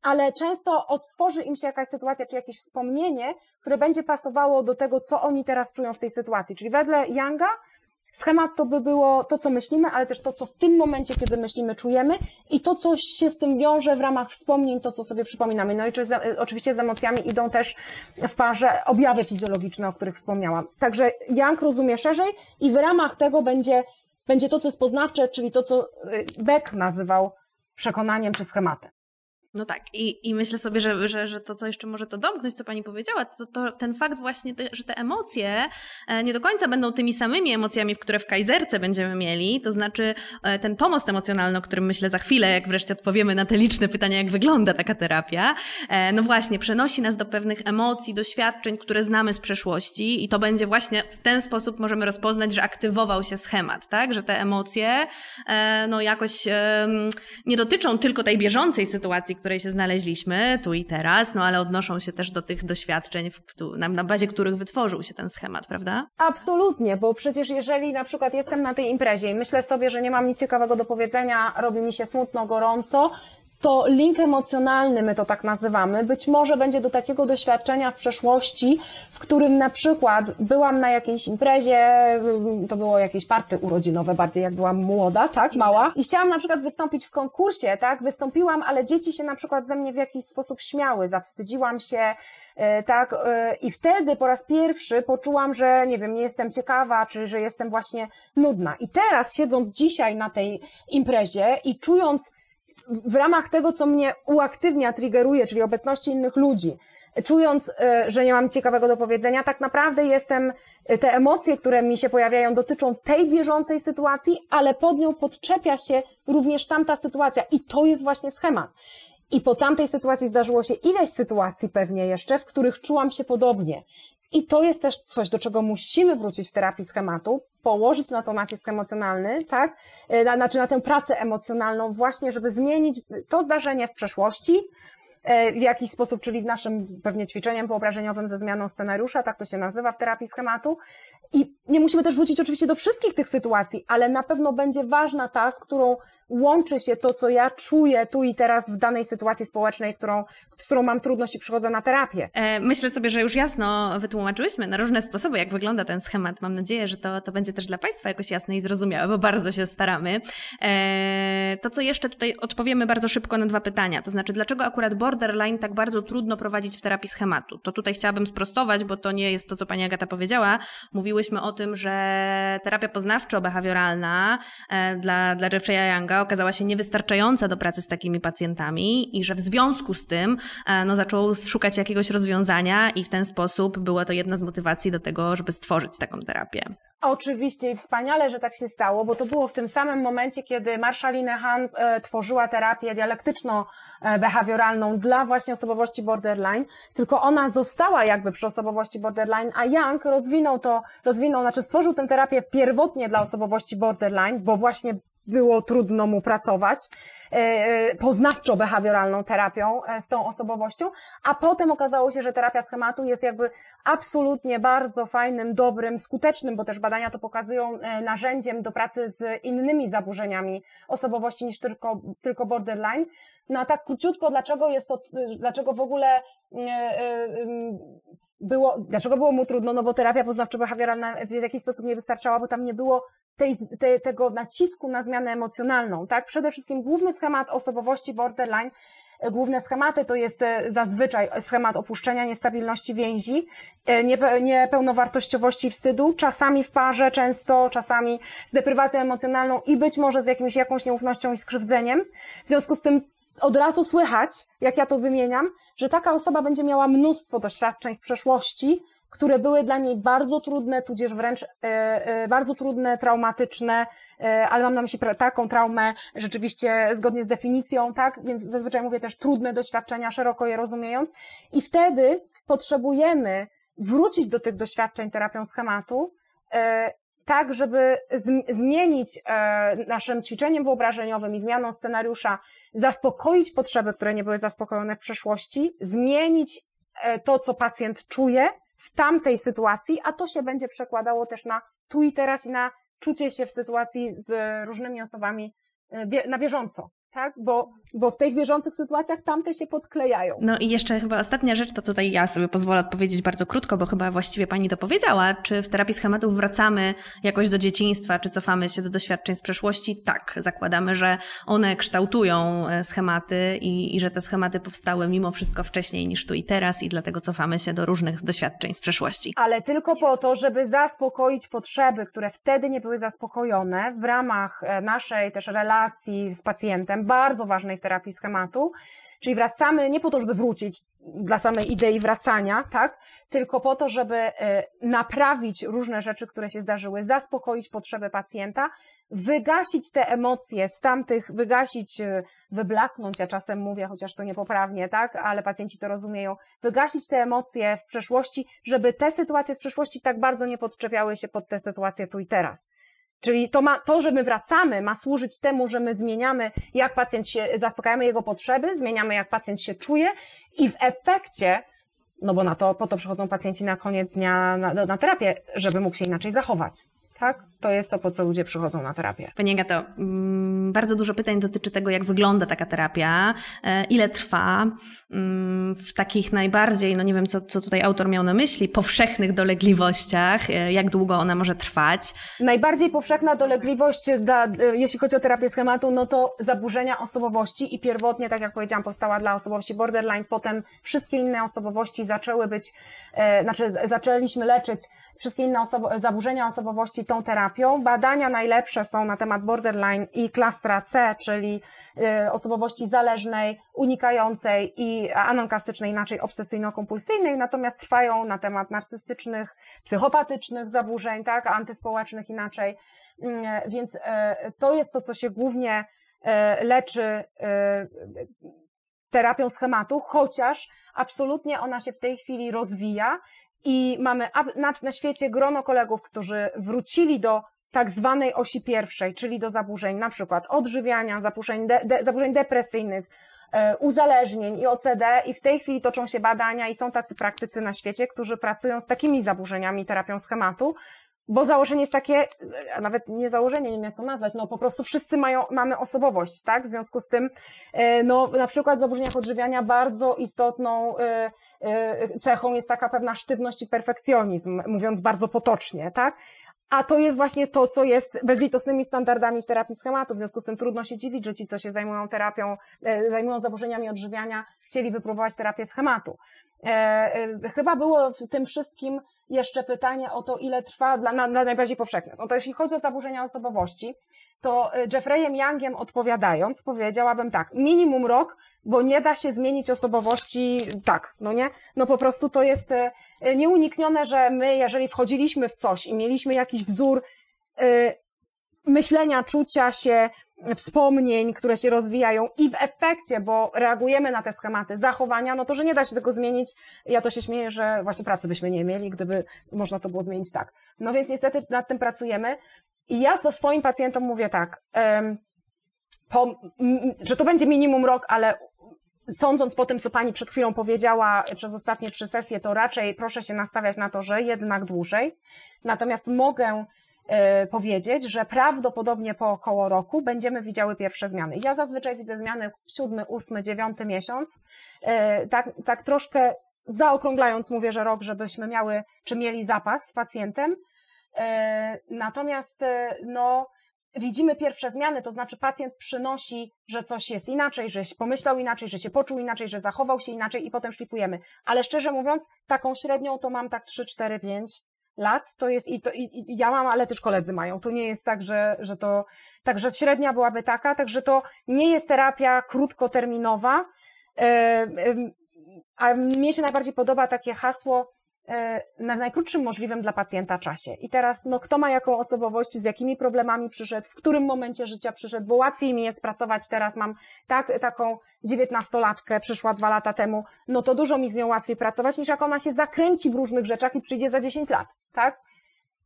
ale często odtworzy im się jakaś sytuacja, czy jakieś wspomnienie, które będzie pasowało do tego, co oni teraz czują w tej sytuacji. Czyli wedle Younga Schemat to by było to, co myślimy, ale też to, co w tym momencie, kiedy myślimy, czujemy i to, co się z tym wiąże w ramach wspomnień, to, co sobie przypominamy. No i czy, oczywiście z emocjami idą też w parze objawy fizjologiczne, o których wspomniałam. Także Young rozumie szerzej i w ramach tego będzie, będzie to, co jest poznawcze, czyli to, co y, Beck nazywał przekonaniem czy schematem. No tak, i, i myślę sobie, że, że, że to, co jeszcze może to domknąć, co pani powiedziała, to, to ten fakt właśnie, te, że te emocje e, nie do końca będą tymi samymi emocjami, w które w kajzerce będziemy mieli, to znaczy e, ten pomost emocjonalny, o którym myślę za chwilę, jak wreszcie odpowiemy na te liczne pytania, jak wygląda taka terapia, e, no właśnie, przenosi nas do pewnych emocji, doświadczeń, które znamy z przeszłości i to będzie właśnie w ten sposób możemy rozpoznać, że aktywował się schemat, tak, że te emocje no jakoś nie dotyczą tylko tej bieżącej sytuacji, której się znaleźliśmy tu i teraz, no ale odnoszą się też do tych doświadczeń, na, na bazie których wytworzył się ten schemat, prawda? Absolutnie, bo przecież jeżeli na przykład jestem na tej imprezie i myślę sobie, że nie mam nic ciekawego do powiedzenia, robi mi się smutno, gorąco, to link emocjonalny, my to tak nazywamy, być może będzie do takiego doświadczenia w przeszłości, w którym na przykład byłam na jakiejś imprezie, to było jakieś party urodzinowe, bardziej jak byłam młoda, tak, mała, i chciałam na przykład wystąpić w konkursie, tak, wystąpiłam, ale dzieci się na przykład ze mnie w jakiś sposób śmiały, zawstydziłam się, e, tak, e, i wtedy po raz pierwszy poczułam, że nie wiem, nie jestem ciekawa, czy że jestem właśnie nudna. I teraz siedząc dzisiaj na tej imprezie i czując w ramach tego, co mnie uaktywnia, triggeruje, czyli obecności innych ludzi, czując, e, że nie mam ciekawego do powiedzenia, tak naprawdę jestem, e, te emocje, które mi się pojawiają, dotyczą tej bieżącej sytuacji, ale pod nią podczepia się również tamta sytuacja i to jest właśnie schemat. I po tamtej sytuacji zdarzyło się ileś sytuacji pewnie jeszcze, w których czułam się podobnie. I to jest też coś, do czego musimy wrócić w terapii schematu, położyć na to nacisk emocjonalny, tak? E, na, znaczy na tę pracę emocjonalną właśnie, żeby zmienić to zdarzenie w przeszłości, e, w jakiś sposób, czyli w naszym pewnie ćwiczeniem wyobrażeniowym ze zmianą scenariusza, tak to się nazywa w terapii schematu. I nie musimy też wrócić oczywiście do wszystkich tych sytuacji, ale na pewno będzie ważna ta, z którą łączy się to, co ja czuję tu i teraz w danej sytuacji społecznej, którą, z którą mam trudność i przychodzę na terapię. E, myślę sobie, że już jasno wytłumaczyłyśmy na różne sposoby, jak wygląda ten schemat. Mam nadzieję, że to, to będzie też dla Państwa jakoś jasne i zrozumiałe, bo bardzo się staramy. E, to, co jeszcze tutaj odpowiemy bardzo szybko na dwa pytania, to znaczy, dlaczego akurat borderline tak bardzo trudno prowadzić w terapii schematu? To tutaj chciałabym sprostować, bo to nie jest to, co Pani Agata powiedziała. Mówiłyśmy o tym, że terapia poznawczo-behawioralna e, dla, dla Jeffrey'a Younga okazała się niewystarczająca do pracy z takimi pacjentami i że w związku z tym e, no, zaczął szukać jakiegoś rozwiązania i w ten sposób była to jedna z motywacji do tego, żeby stworzyć taką terapię. Oczywiście i wspaniale, że tak się stało, bo to było w tym samym momencie, kiedy Marshaline Han e, tworzyła terapię dialektyczno-behawioralną dla właśnie osobowości borderline, tylko ona została jakby przy osobowości borderline, a Young rozwinął to, rozwinął, znaczy stworzył tę terapię pierwotnie dla osobowości borderline, bo właśnie było trudno mu pracować poznawczo-behawioralną terapią z tą osobowością, a potem okazało się, że terapia schematu jest jakby absolutnie bardzo fajnym, dobrym, skutecznym, bo też badania to pokazują, narzędziem do pracy z innymi zaburzeniami osobowości niż tylko, tylko borderline. No a tak króciutko, dlaczego jest to, dlaczego w ogóle było, dlaczego było mu trudno? No bo terapia poznawczo-behawioralna w jakiś sposób nie wystarczała, bo tam nie było tej, te, tego nacisku na zmianę emocjonalną, tak? Przede wszystkim główny schemat osobowości borderline, e, główne schematy to jest e, zazwyczaj schemat opuszczenia, niestabilności więzi, e, niepełnowartościowości wstydu, czasami w parze, często, czasami z deprywacją emocjonalną i być może z jakimś, jakąś nieufnością i skrzywdzeniem. W związku z tym od razu słychać, jak ja to wymieniam, że taka osoba będzie miała mnóstwo doświadczeń w przeszłości, które były dla niej bardzo trudne, tudzież wręcz e, e, bardzo trudne, traumatyczne, e, ale mam na myśli taką traumę rzeczywiście zgodnie z definicją, tak? Więc zazwyczaj mówię też trudne doświadczenia, szeroko je rozumiejąc. I wtedy potrzebujemy wrócić do tych doświadczeń terapią schematu, tak, żeby zmienić naszym ćwiczeniem wyobrażeniowym i zmianą scenariusza zaspokoić potrzeby, które nie były zaspokojone w przeszłości, zmienić e, to, co pacjent czuje w tamtej sytuacji, a to się będzie przekładało też na tu i teraz i na czucie się w sytuacji z różnymi osobami e, na bieżąco tak? Bo, bo w tych bieżących sytuacjach tamte się podklejają. No i jeszcze chyba ostatnia rzecz, to tutaj ja sobie pozwolę odpowiedzieć bardzo krótko, bo chyba właściwie pani to powiedziała. Czy w terapii schematów wracamy jakoś do dzieciństwa, czy cofamy się do doświadczeń z przeszłości? Tak, zakładamy, że one kształtują e, schematy i, i że te schematy powstały mimo wszystko wcześniej niż tu i teraz i dlatego cofamy się do różnych doświadczeń z przeszłości. Ale tylko po to, żeby zaspokoić potrzeby, które wtedy nie były zaspokojone w ramach e, naszej też relacji z pacjentem, bardzo ważnej terapii schematu, czyli wracamy nie po to, żeby wrócić dla samej idei wracania, tak, tylko po to, żeby e, naprawić różne rzeczy, które się zdarzyły, zaspokoić potrzeby pacjenta, wygasić te emocje z tamtych, wygasić, e, wyblaknąć, ja czasem mówię, chociaż to niepoprawnie, tak, ale pacjenci to rozumieją, wygasić te emocje w przeszłości, żeby te sytuacje z przeszłości tak bardzo nie podczepiały się pod te sytuacje tu i teraz. Czyli to, ma, to, że my wracamy, ma służyć temu, że my zmieniamy, jak pacjent się, zaspokajamy jego potrzeby, zmieniamy, jak pacjent się czuje i w efekcie, no bo na to, po to przychodzą pacjenci na koniec dnia na, na terapię, żeby mógł się inaczej zachować tak? To jest to, po co ludzie przychodzą na terapię. Pani Agato, mm, bardzo dużo pytań dotyczy tego, jak wygląda taka terapia, e, ile trwa, mm, w takich najbardziej, no nie wiem, co, co tutaj autor miał na myśli, powszechnych dolegliwościach, e, jak długo ona może trwać? Najbardziej powszechna dolegliwość, e, jeśli chodzi o terapię schematu, no to zaburzenia osobowości i pierwotnie, tak jak powiedziałam, powstała dla osobowości borderline, potem wszystkie inne osobowości zaczęły być, znaczy zaczęliśmy leczyć wszystkie inne osobo zaburzenia osobowości tą terapią. Badania najlepsze są na temat borderline i klastra C, czyli y, osobowości zależnej, unikającej i anonkastycznej, inaczej obsesyjno-kompulsyjnej, natomiast trwają na temat narcystycznych, psychopatycznych zaburzeń, tak, antyspołecznych inaczej. Mm, więc y, to jest to, co się głównie leczy terapią schematu, chociaż absolutnie ona się w tej chwili rozwija i mamy na, świecie grono kolegów, którzy wrócili do tak zwanej osi pierwszej, czyli do zaburzeń na przykład odżywiania, zaburzeń, de, de, zaburzeń depresyjnych, e, uzależnień i OCD i w tej chwili toczą się badania i są tacy praktycy na świecie, którzy pracują z takimi zaburzeniami terapią schematu, bo założenie jest takie, a nawet nie założenie, nie wiem jak to nazwać, no po prostu wszyscy mają, mamy osobowość, tak? W związku z tym, e, no na przykład w zaburzeniach odżywiania bardzo istotną e, e, cechą jest taka pewna sztywność i perfekcjonizm, mówiąc bardzo potocznie, tak? A to jest właśnie to, co jest bezlitosnymi standardami w terapii schematu. W związku z tym trudno się dziwić, że ci, co się zajmują terapią, zajmują zaburzeniami odżywiania, chcieli wypróbować terapię schematu. Chyba było w tym wszystkim jeszcze pytanie o to, ile trwa dla, na, na najbardziej powszechne. No to jeśli chodzi o zaburzenia osobowości, to y, Jeffreyem Youngiem odpowiadając, powiedziałabym tak, minimum rok, bo nie da się zmienić osobowości tak, no nie? No po prostu to jest nieuniknione, że my, jeżeli wchodziliśmy w coś i mieliśmy jakiś wzór myślenia, czucia się, wspomnień, które się rozwijają i w efekcie, bo reagujemy na te schematy zachowania, no to, że nie da się tego zmienić. Ja to się śmieję, że właśnie pracy byśmy nie mieli, gdyby można to było zmienić tak. No więc niestety nad tym pracujemy. I ja ze swoim pacjentom mówię tak, po, że to będzie minimum rok, ale sądząc po tym, co pani przed chwilą powiedziała przez ostatnie trzy sesje, to raczej proszę się nastawiać na to, że jednak dłużej. Natomiast mogę e, powiedzieć, że prawdopodobnie po około roku będziemy widziały pierwsze zmiany. Ja zazwyczaj widzę zmiany siódmy, ósmy, dziewiąty miesiąc. E, tak, tak troszkę zaokrąglając mówię, że rok, żebyśmy miały, czy mieli zapas z pacjentem. E, natomiast no, widzimy pierwsze zmiany, to znaczy pacjent przynosi, że coś jest inaczej, że się pomyślał inaczej, że się poczuł inaczej, że zachował się inaczej i potem szlifujemy. Ale szczerze mówiąc, taką średnią to mam tak 3, 4, 5 lat, to jest i, to, i, i ja mam, ale też koledzy mają. To nie jest tak, że, że to, także średnia byłaby taka, także to nie jest terapia krótkoterminowa, a mnie się najbardziej podoba takie hasło, E, na najkrótszym możliwym dla pacjenta czasie. I teraz, no, kto ma jaką osobowość, z jakimi problemami przyszedł, w którym momencie życia przyszedł, bo łatwiej mi jest pracować teraz, mam tak, taką dziewiętnastolatkę, przyszła dwa lata temu, no to dużo mi z nią łatwiej pracować, niż jak ona się zakręci w różnych rzeczach i przyjdzie za 10 lat, tak?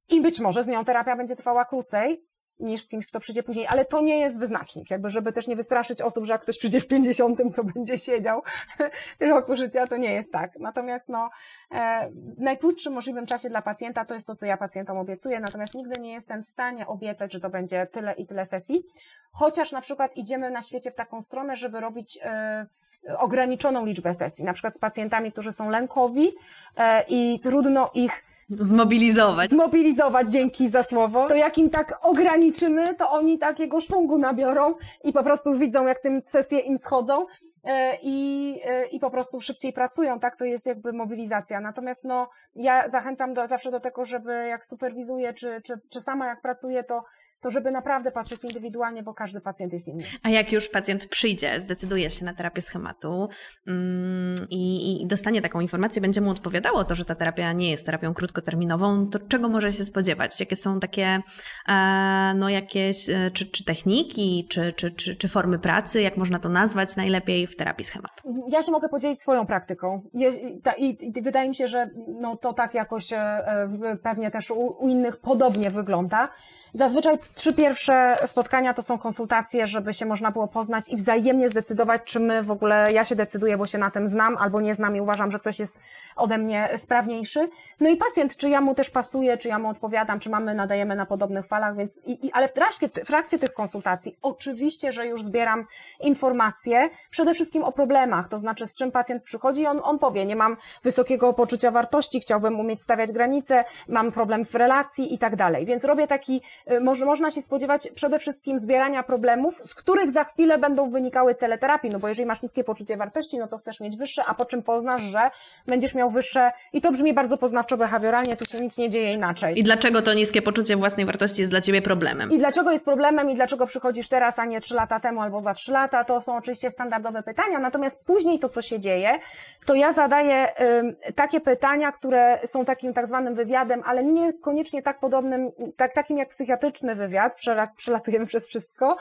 I być może z nią terapia będzie trwała krócej, niż z kimś, kto przyjdzie później, ale to nie jest wyznacznik, jakby żeby też nie wystraszyć osób, że jak ktoś przyjdzie w 50, to będzie siedział roku życia, to nie jest tak. Natomiast no, e, w najkrótszym możliwym czasie dla pacjenta to jest to, co ja pacjentom obiecuję, natomiast nigdy nie jestem w stanie obiecać, że to będzie tyle i tyle sesji, chociaż na przykład idziemy na świecie w taką stronę, żeby robić e, ograniczoną liczbę sesji, na przykład z pacjentami, którzy są lękowi e, i trudno ich Zmobilizować. Zmobilizować, dzięki za słowo. To jak im tak ograniczymy, to oni takiego szwungu nabiorą i po prostu widzą, jak tym sesje im schodzą e, i, e, i po prostu szybciej pracują, tak? To jest jakby mobilizacja. Natomiast no, ja zachęcam do, zawsze do tego, żeby jak superwizuję, czy, czy, czy sama jak pracuję, to to żeby naprawdę patrzeć indywidualnie, bo każdy pacjent jest inny. A jak już pacjent przyjdzie, zdecyduje się na terapię schematu mm, i, i, dostanie taką informację, będzie mu odpowiadało to, że ta terapia nie jest terapią krótkoterminową, to czego może się spodziewać? Jakie są takie e, no jakieś, e, czy, czy techniki, czy, czy, czy, czy formy pracy, jak można to nazwać najlepiej w terapii schematu? Ja się mogę podzielić swoją praktyką i, wydaje mi się, że no to tak jakoś e, pewnie też u, u innych podobnie wygląda. Zazwyczaj trzy pierwsze spotkania to są konsultacje, żeby się można było poznać i wzajemnie zdecydować, czy my w ogóle, ja się decyduję, bo się na tym znam, albo nie znam i uważam, że ktoś jest ode mnie sprawniejszy. No i pacjent, czy ja mu też pasuję, czy ja mu odpowiadam, czy mamy, nadajemy na podobnych falach, więc, i, i, ale w trakcie, w trakcie tych konsultacji oczywiście, że już zbieram informacje przede wszystkim o problemach, to znaczy z czym pacjent przychodzi i on, on powie, nie mam wysokiego poczucia wartości, chciałbym umieć stawiać granice, mam problem w relacji i tak dalej. Więc robię taki, może można się spodziewać przede wszystkim zbierania problemów, z których za chwilę będą wynikały cele terapii, no bo jeżeli masz niskie poczucie wartości, no to chcesz mieć wyższe, a po czym poznasz, że będziesz miał wyższe i to brzmi bardzo poznawczo-behawioralnie, tu się nic nie dzieje inaczej. I dlaczego to niskie poczucie własnej wartości jest dla Ciebie problemem? I dlaczego jest problemem i dlaczego przychodzisz teraz, a nie trzy lata temu albo za trzy lata, to są oczywiście standardowe pytania, natomiast później to, co się dzieje, to ja zadaję y, takie pytania, które są takim tak zwanym wywiadem, ale niekoniecznie tak podobnym, tak, takim jak psychiatryczny wywiad, przelatujemy przez wszystko,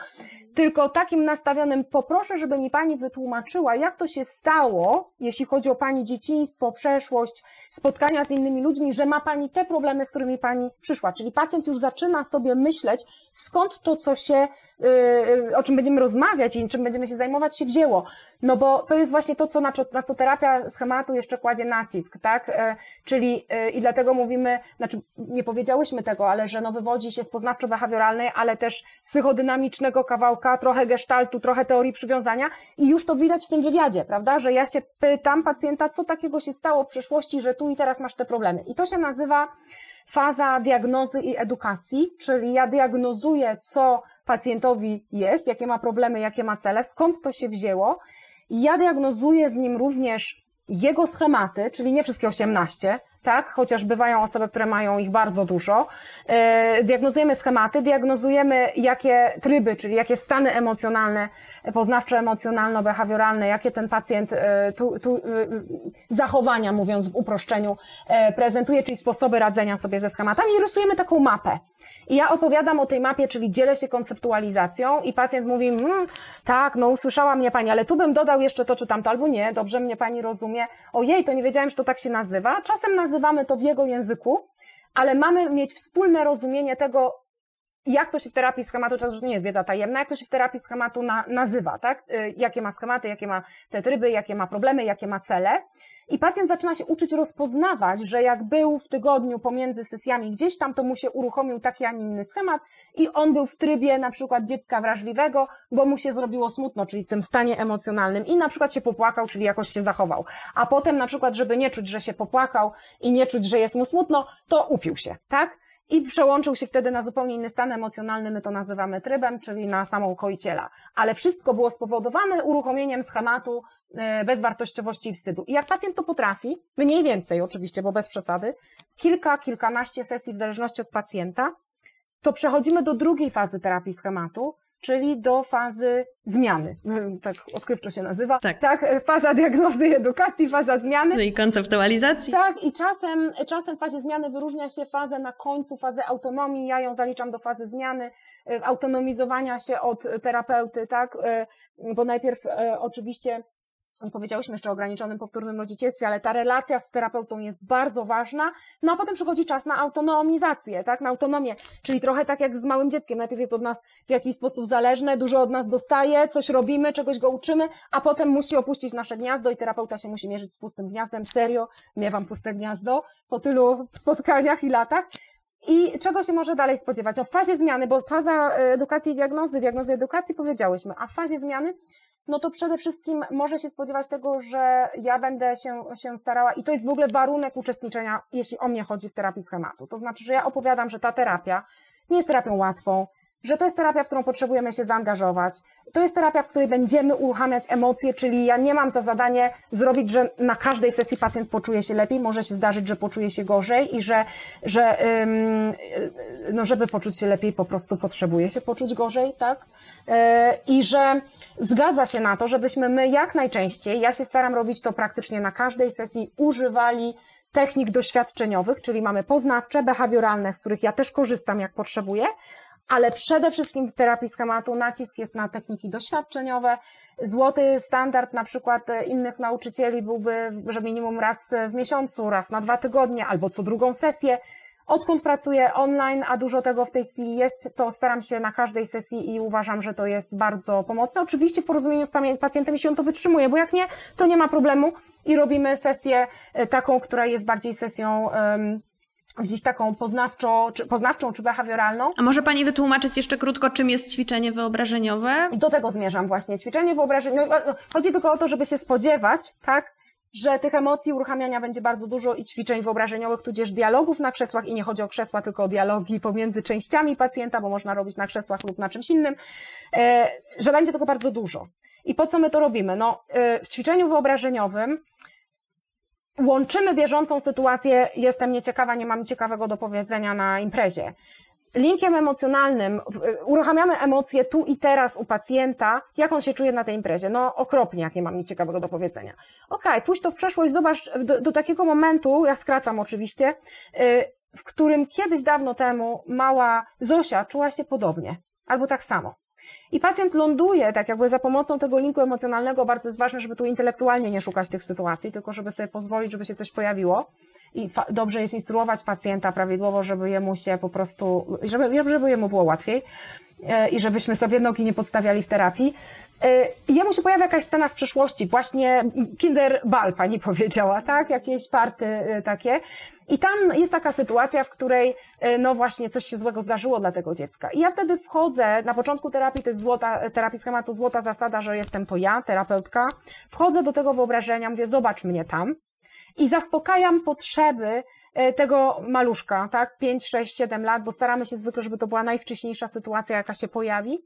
tylko takim nastawionym, poproszę, żeby mi Pani wytłumaczyła, jak to się stało, jeśli chodzi o Pani dzieciństwo, przeszłość, spotkania z innymi ludźmi, że ma Pani te problemy, z którymi Pani przyszła. Czyli pacjent już zaczyna sobie myśleć, skąd to, co się, yy, o czym będziemy rozmawiać i czym będziemy się zajmować, się wzięło. No bo to jest właśnie to, co, na, na co terapia schematu jeszcze kładzie nacisk, tak? Yy, czyli yy, i dlatego mówimy, znaczy nie powiedziałyśmy tego, ale że no wywodzi się z poznawczo-behawioralnej, ale też z psychodynamicznego kawałka, trochę gestaltu, trochę teorii przywiązania i już to widać w tym wywiadzie, prawda? Że ja się pytam pacjenta, co takiego się stało w przeszłości, że tu i teraz masz te problemy. I to się nazywa faza diagnozy i edukacji, czyli ja diagnozuję, co pacjentowi jest, jakie ma problemy, jakie ma cele, skąd to się wzięło. Ja diagnozuję z nim również jego schematy, czyli nie wszystkie 18, tak, chociaż bywają osoby, które mają ich bardzo dużo. E, diagnozujemy schematy, diagnozujemy jakie tryby, czyli jakie stany emocjonalne, poznawczo-emocjonalno-behawioralne, jakie ten pacjent e, tu, tu, e, zachowania, mówiąc w uproszczeniu, prezentuje, czyli sposoby radzenia sobie ze schematami i rysujemy taką mapę. I ja opowiadam o tej mapie, czyli dzielę się konceptualizacją i pacjent mówi, mmm, tak, no usłyszała mnie pani, ale tu bym dodał jeszcze to czy tamto, albo nie, dobrze mnie pani rozumie. Ojej, to nie wiedziałem, że to tak się nazywa. Czasem nazywamy to w jego języku, ale mamy mieć wspólne rozumienie tego, jak to się w terapii schematu, to nie jest wiedza tajemna, jak to się w terapii schematu na, nazywa, tak? Y, jakie ma schematy, jakie ma te tryby, jakie ma problemy, jakie ma cele. I pacjent zaczyna się uczyć rozpoznawać, że jak był w tygodniu pomiędzy sesjami gdzieś tam, to mu się uruchomił taki, a nie inny schemat i on był w trybie na przykład dziecka wrażliwego, bo mu się zrobiło smutno, czyli w tym stanie emocjonalnym i na przykład się popłakał, czyli jakoś się zachował. A potem na przykład, żeby nie czuć, że się popłakał i nie czuć, że jest mu smutno, to upił się, tak? I przełączył się wtedy na zupełnie inny stan emocjonalny, my to nazywamy trybem, czyli na samą koiciela. Ale wszystko było spowodowane uruchomieniem schematu e, bezwartościowości i wstydu. I jak pacjent to potrafi, mniej więcej oczywiście, bo bez przesady, kilka, kilkanaście sesji w zależności od pacjenta, to przechodzimy do drugiej fazy terapii schematu, czyli do fazy zmiany. Tak odkrywczo się nazywa. Tak. tak. Faza diagnozy i edukacji, faza zmiany. No i konceptualizacji. Tak, i czasem, czasem w fazie zmiany wyróżnia się fazę na końcu, fazę autonomii. Ja ją zaliczam do fazy zmiany, e, autonomizowania się od terapeuty, tak? E, bo najpierw e, oczywiście nie powiedziałyśmy jeszcze o ograniczonym powtórnym rodzicielstwie, ale ta relacja z terapeutą jest bardzo ważna, no a potem przychodzi czas na autonomizację, tak, na autonomię, czyli trochę tak jak z małym dzieckiem, najpierw jest od nas w jakiś sposób zależne, dużo od nas dostaje, coś robimy, czegoś go uczymy, a potem musi opuścić nasze gniazdo i terapeuta się musi mierzyć z pustym gniazdem, serio, miewam puste gniazdo po tylu spotkaniach i latach, i czego się może dalej spodziewać? O fazie zmiany, bo faza edukacji i diagnozy, diagnozy edukacji powiedziałyśmy, a w fazie zmiany no to przede wszystkim może się spodziewać tego, że ja będę się, się starała, i to jest w ogóle warunek uczestniczenia, jeśli o mnie chodzi w terapii schematu. To znaczy, że ja opowiadam, że ta terapia nie jest terapią łatwą, że to jest terapia, w którą potrzebujemy się zaangażować. To jest terapia, w której będziemy uruchamiać emocje, czyli ja nie mam za zadanie zrobić, że na każdej sesji pacjent poczuje się lepiej, może się zdarzyć, że poczuje się gorzej i że, że no żeby poczuć się lepiej, po prostu potrzebuje się poczuć gorzej, tak? E, I że zgadza się na to, żebyśmy my jak najczęściej, ja się staram robić to praktycznie na każdej sesji, używali technik doświadczeniowych, czyli mamy poznawcze, behawioralne, z których ja też korzystam jak potrzebuję, ale przede wszystkim w terapii schematu nacisk jest na techniki doświadczeniowe. Złoty standard na przykład innych nauczycieli byłby, że minimum raz w miesiącu, raz na dwa tygodnie albo co drugą sesję. Odkąd pracuję online, a dużo tego w tej chwili jest, to staram się na każdej sesji i uważam, że to jest bardzo pomocne. Oczywiście w porozumieniu z pacjentem, jeśli on to wytrzymuje, bo jak nie, to nie ma problemu i robimy sesję e, taką, która jest bardziej sesją um, gdzieś taką poznawczo, czy, poznawczą czy behawioralną. A może Pani wytłumaczyć jeszcze krótko, czym jest ćwiczenie wyobrażeniowe? Do tego zmierzam właśnie. Ćwiczenie wyobrażeniowe, no, chodzi tylko o to, żeby się spodziewać, tak, że tych emocji uruchamiania będzie bardzo dużo i ćwiczeń wyobrażeniowych, tudzież dialogów na krzesłach i nie chodzi o krzesła, tylko o dialogi pomiędzy częściami pacjenta, bo można robić na krzesłach lub na czymś innym, e, że będzie tego bardzo dużo. I po co my to robimy? No, e, w ćwiczeniu wyobrażeniowym łączymy bieżącą sytuację, jestem nieciekawa, nie mam ciekawego do powiedzenia na imprezie. Linkiem emocjonalnym uruchamiamy emocje tu i teraz u pacjenta, jak on się czuje na tej imprezie. No okropnie, jak nie mam nic ciekawego do powiedzenia. Okej, okay, pójdź to w przeszłość, zobacz do, do takiego momentu, ja skracam oczywiście, y, w którym kiedyś dawno temu mała Zosia czuła się podobnie, albo tak samo. I pacjent ląduje, tak jakby za pomocą tego linku emocjonalnego, bardzo jest ważne, żeby tu intelektualnie nie szukać tych sytuacji, tylko żeby sobie pozwolić, żeby się coś pojawiło. I dobrze jest instruować pacjenta prawidłowo, żeby jemu się po prostu, żeby, żeby jemu było łatwiej e, i żebyśmy sobie nogi nie podstawiali w terapii. E, jemu się pojawia jakaś scena z przeszłości, właśnie kinder bal, pani powiedziała, tak? Jakieś party e, takie. I tam jest taka sytuacja, w której e, no właśnie coś się złego zdarzyło dla tego dziecka. I ja wtedy wchodzę, na początku terapii to jest złota, terapii schematu złota zasada, że jestem to ja, terapeutka. Wchodzę do tego wyobrażenia, mówię, zobacz mnie tam i zaspokajam potrzeby tego maluszka, tak? 5, 6, 7 lat, bo staramy się zwykle, żeby to była najwcześniejsza sytuacja, jaka się pojawi.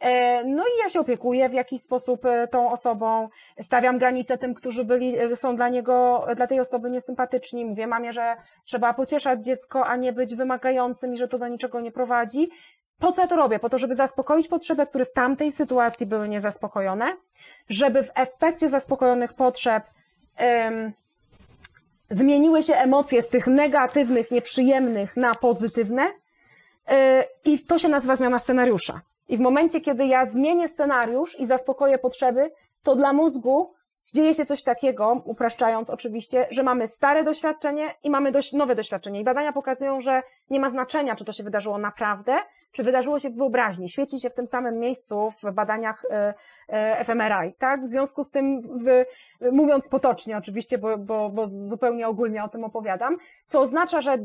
E, no i ja się opiekuję w jakiś sposób e, tą osobą, stawiam granice tym, którzy byli, e, są dla niego, dla tej osoby niesympatyczni. Mówię mamie, że trzeba pocieszać dziecko, a nie być wymagającym i że to do niczego nie prowadzi. Po co ja to robię? Po to, żeby zaspokoić potrzeby, które w tamtej sytuacji były niezaspokojone, żeby w efekcie zaspokojonych potrzeb zmieniły się emocje z tych negatywnych, nieprzyjemnych na pozytywne. I to się nazywa zmiana scenariusza. I w momencie, kiedy ja zmienię scenariusz i zaspokoję potrzeby, to dla mózgu dzieje się coś takiego, upraszczając oczywiście, że mamy stare doświadczenie i mamy dość nowe doświadczenie. I badania pokazują, że nie ma znaczenia, czy to się wydarzyło naprawdę, czy wydarzyło się w wyobraźni. Świeci się w tym samym miejscu w badaniach e, fMRI, tak? W związku z tym, w, mówiąc potocznie oczywiście, bo, bo, bo zupełnie ogólnie o tym opowiadam, co oznacza, że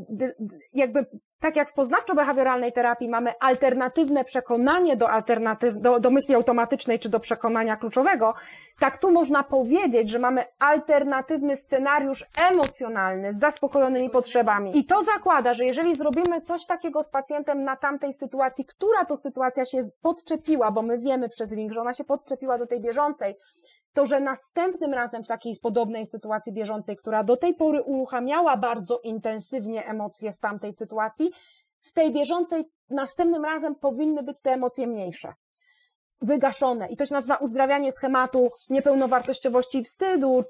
jakby tak jak w poznawczo-behawioralnej terapii mamy alternatywne przekonanie do, alternatyw, do, do myśli automatycznej czy do przekonania kluczowego, tak tu można powiedzieć, że mamy alternatywny scenariusz emocjonalny z zaspokojonymi potrzebami. I to zakłada, że jeżeli zrobimy coś takiego z pacjentem na tamtej sytuacji, która to sytuacja się podczepiła, bo my wiemy przez link, że ona się podczepiła do tej bieżącej, to że następnym razem w takiej podobnej sytuacji bieżącej, która do tej pory uruchamiała bardzo intensywnie emocje z tamtej sytuacji, w tej bieżącej następnym razem powinny być te emocje mniejsze. Wygaszone. I to się nazywa uzdrawianie schematu niepełnowartościowości i wstydu,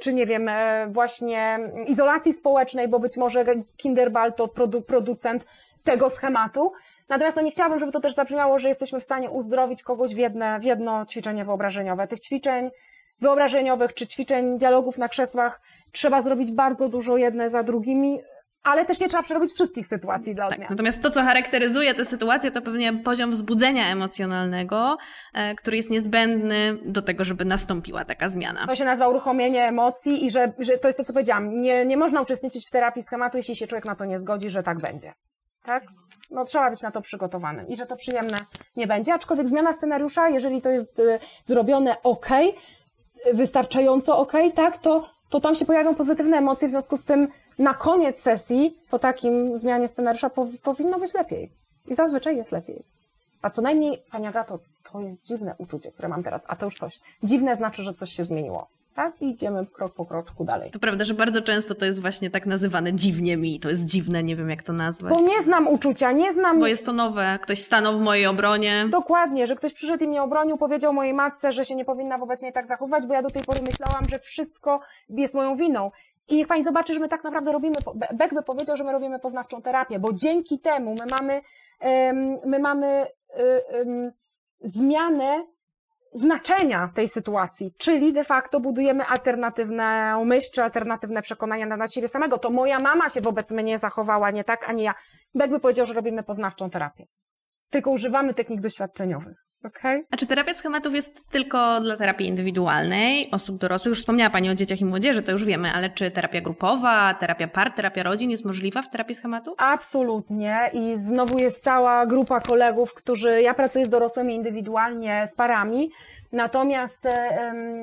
czy nie wiem, e, właśnie izolacji społecznej, bo być może Kinderbal to producent tego schematu. Natomiast no nie chciałabym, żeby to też zabrzmiało, że jesteśmy w stanie uzdrowić kogoś w, jedne, w jedno ćwiczenie wyobrażeniowe. Tych ćwiczeń wyobrażeniowych czy ćwiczeń dialogów na krzesłach trzeba zrobić bardzo dużo jedne za drugimi, ale też nie trzeba przerobić wszystkich sytuacji dla tak, odmian. Tak, natomiast to, co charakteryzuje tę sytuację, to pewnie poziom wzbudzenia emocjonalnego, e, który jest niezbędny do tego, żeby nastąpiła taka zmiana. To się nazywa uruchomienie emocji i że, że to jest to, co powiedziałam. Nie, nie można uczestniczyć w terapii schematu, jeśli się człowiek na to nie zgodzi, że tak będzie. Tak? no, trzeba być na to przygotowanym i że to przyjemne nie będzie. Aczkolwiek zmiana scenariusza, jeżeli to jest y, zrobione ok, wystarczająco ok, tak, to, to tam się pojawią pozytywne emocje, w związku z tym na koniec sesji, po takim zmianie scenariusza, powinno być lepiej. I zazwyczaj jest lepiej. A co najmniej, Pani Agato, to jest dziwne uczucie, które mam teraz, a to już coś. Dziwne znaczy, że coś się zmieniło tak? I idziemy krok po kroczku dalej. To prawda, że bardzo często to jest właśnie tak nazywane dziwnie mi, to jest dziwne, nie wiem jak to nazwać. Bo nie znam uczucia, nie znam... Bo jest to nowe, ktoś stanął w mojej obronie. Dokładnie, że ktoś przyszedł i mnie obronił, powiedział mojej matce, że się nie powinna wobec mnie tak zachowywać, bo ja do tej pory myślałam, że wszystko jest moją winą. I niech Pani zobaczy, że my tak naprawdę robimy, Beck by powiedział, że my robimy poznawczą terapię, bo dzięki temu my mamy, my mamy zmianę znaczenia tej sytuacji, czyli de facto budujemy alternatywną myśl czy alternatywne przekonania na siebie samego. To moja mama się wobec mnie zachowała nie tak, a nie ja. Beck by powiedział, że robimy poznawczą terapię. Tylko używamy technik doświadczeniowych. Okay. A czy terapia schematów jest tylko dla terapii indywidualnej, osób dorosłych? Już wspomniała Pani o dzieciach i młodzieży, to już wiemy, ale czy terapia grupowa, terapia par, terapia rodzin jest możliwa w terapii schematów? Absolutnie i znowu jest cała grupa kolegów, którzy, ja pracuję z dorosłymi indywidualnie, z parami, Natomiast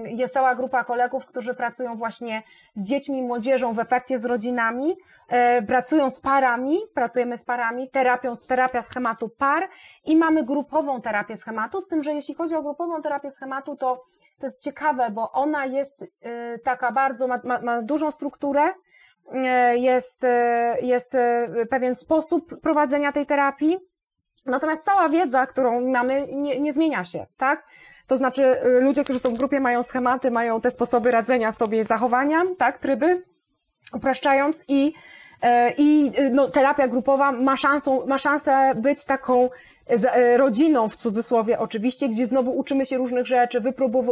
jest cała grupa kolegów, którzy pracują właśnie z dziećmi, młodzieżą w efekcie z rodzinami, e, pracują z parami, pracujemy z parami, terapią, terapia schematu par i mamy grupową terapię schematu, z tym, że jeśli chodzi o grupową terapię schematu, to to jest ciekawe, bo ona jest e, taka bardzo, ma, ma, ma dużą strukturę, e, jest, jest pewien sposób prowadzenia tej terapii, natomiast cała wiedza, którą mamy, nie, nie zmienia się, tak? To znaczy, y, ludzie, którzy są w grupie, mają schematy, mają te sposoby radzenia sobie zachowania, tak, tryby, upraszczając i e, i y, no, terapia grupowa ma, szansą, ma szansę być taką rodziną w cudzysłowie oczywiście, gdzie znowu uczymy się różnych rzeczy,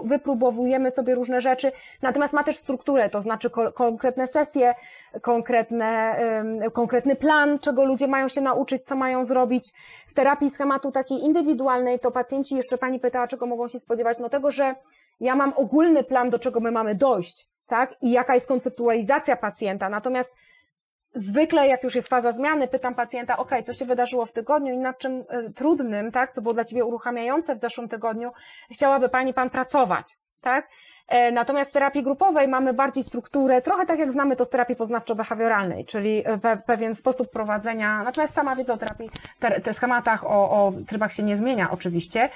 wypróbowujemy sobie różne rzeczy, natomiast ma też strukturę, to znaczy konkretne sesje, konkretne, konkretny plan, czego ludzie mają się nauczyć, co mają zrobić. W terapii schematu takiej indywidualnej to pacjenci, jeszcze pani pytała, czego mogą się spodziewać, no tego, że ja mam ogólny plan, do czego my mamy dojść, tak? I jaka jest konceptualizacja pacjenta. Natomiast zwykle, jak już jest faza zmiany, pytam pacjenta, ok, co się wydarzyło w tygodniu i nad czym y, trudnym, tak, co było dla Ciebie uruchamiające w zeszłym tygodniu, chciałaby Pani Pan pracować, tak? E, natomiast w terapii grupowej mamy bardziej strukturę, trochę tak jak znamy to z terapii poznawczo-behawioralnej, czyli pe pewien sposób prowadzenia, natomiast sama wiedza o terapii, te, te schematach, o, o trybach się nie zmienia oczywiście,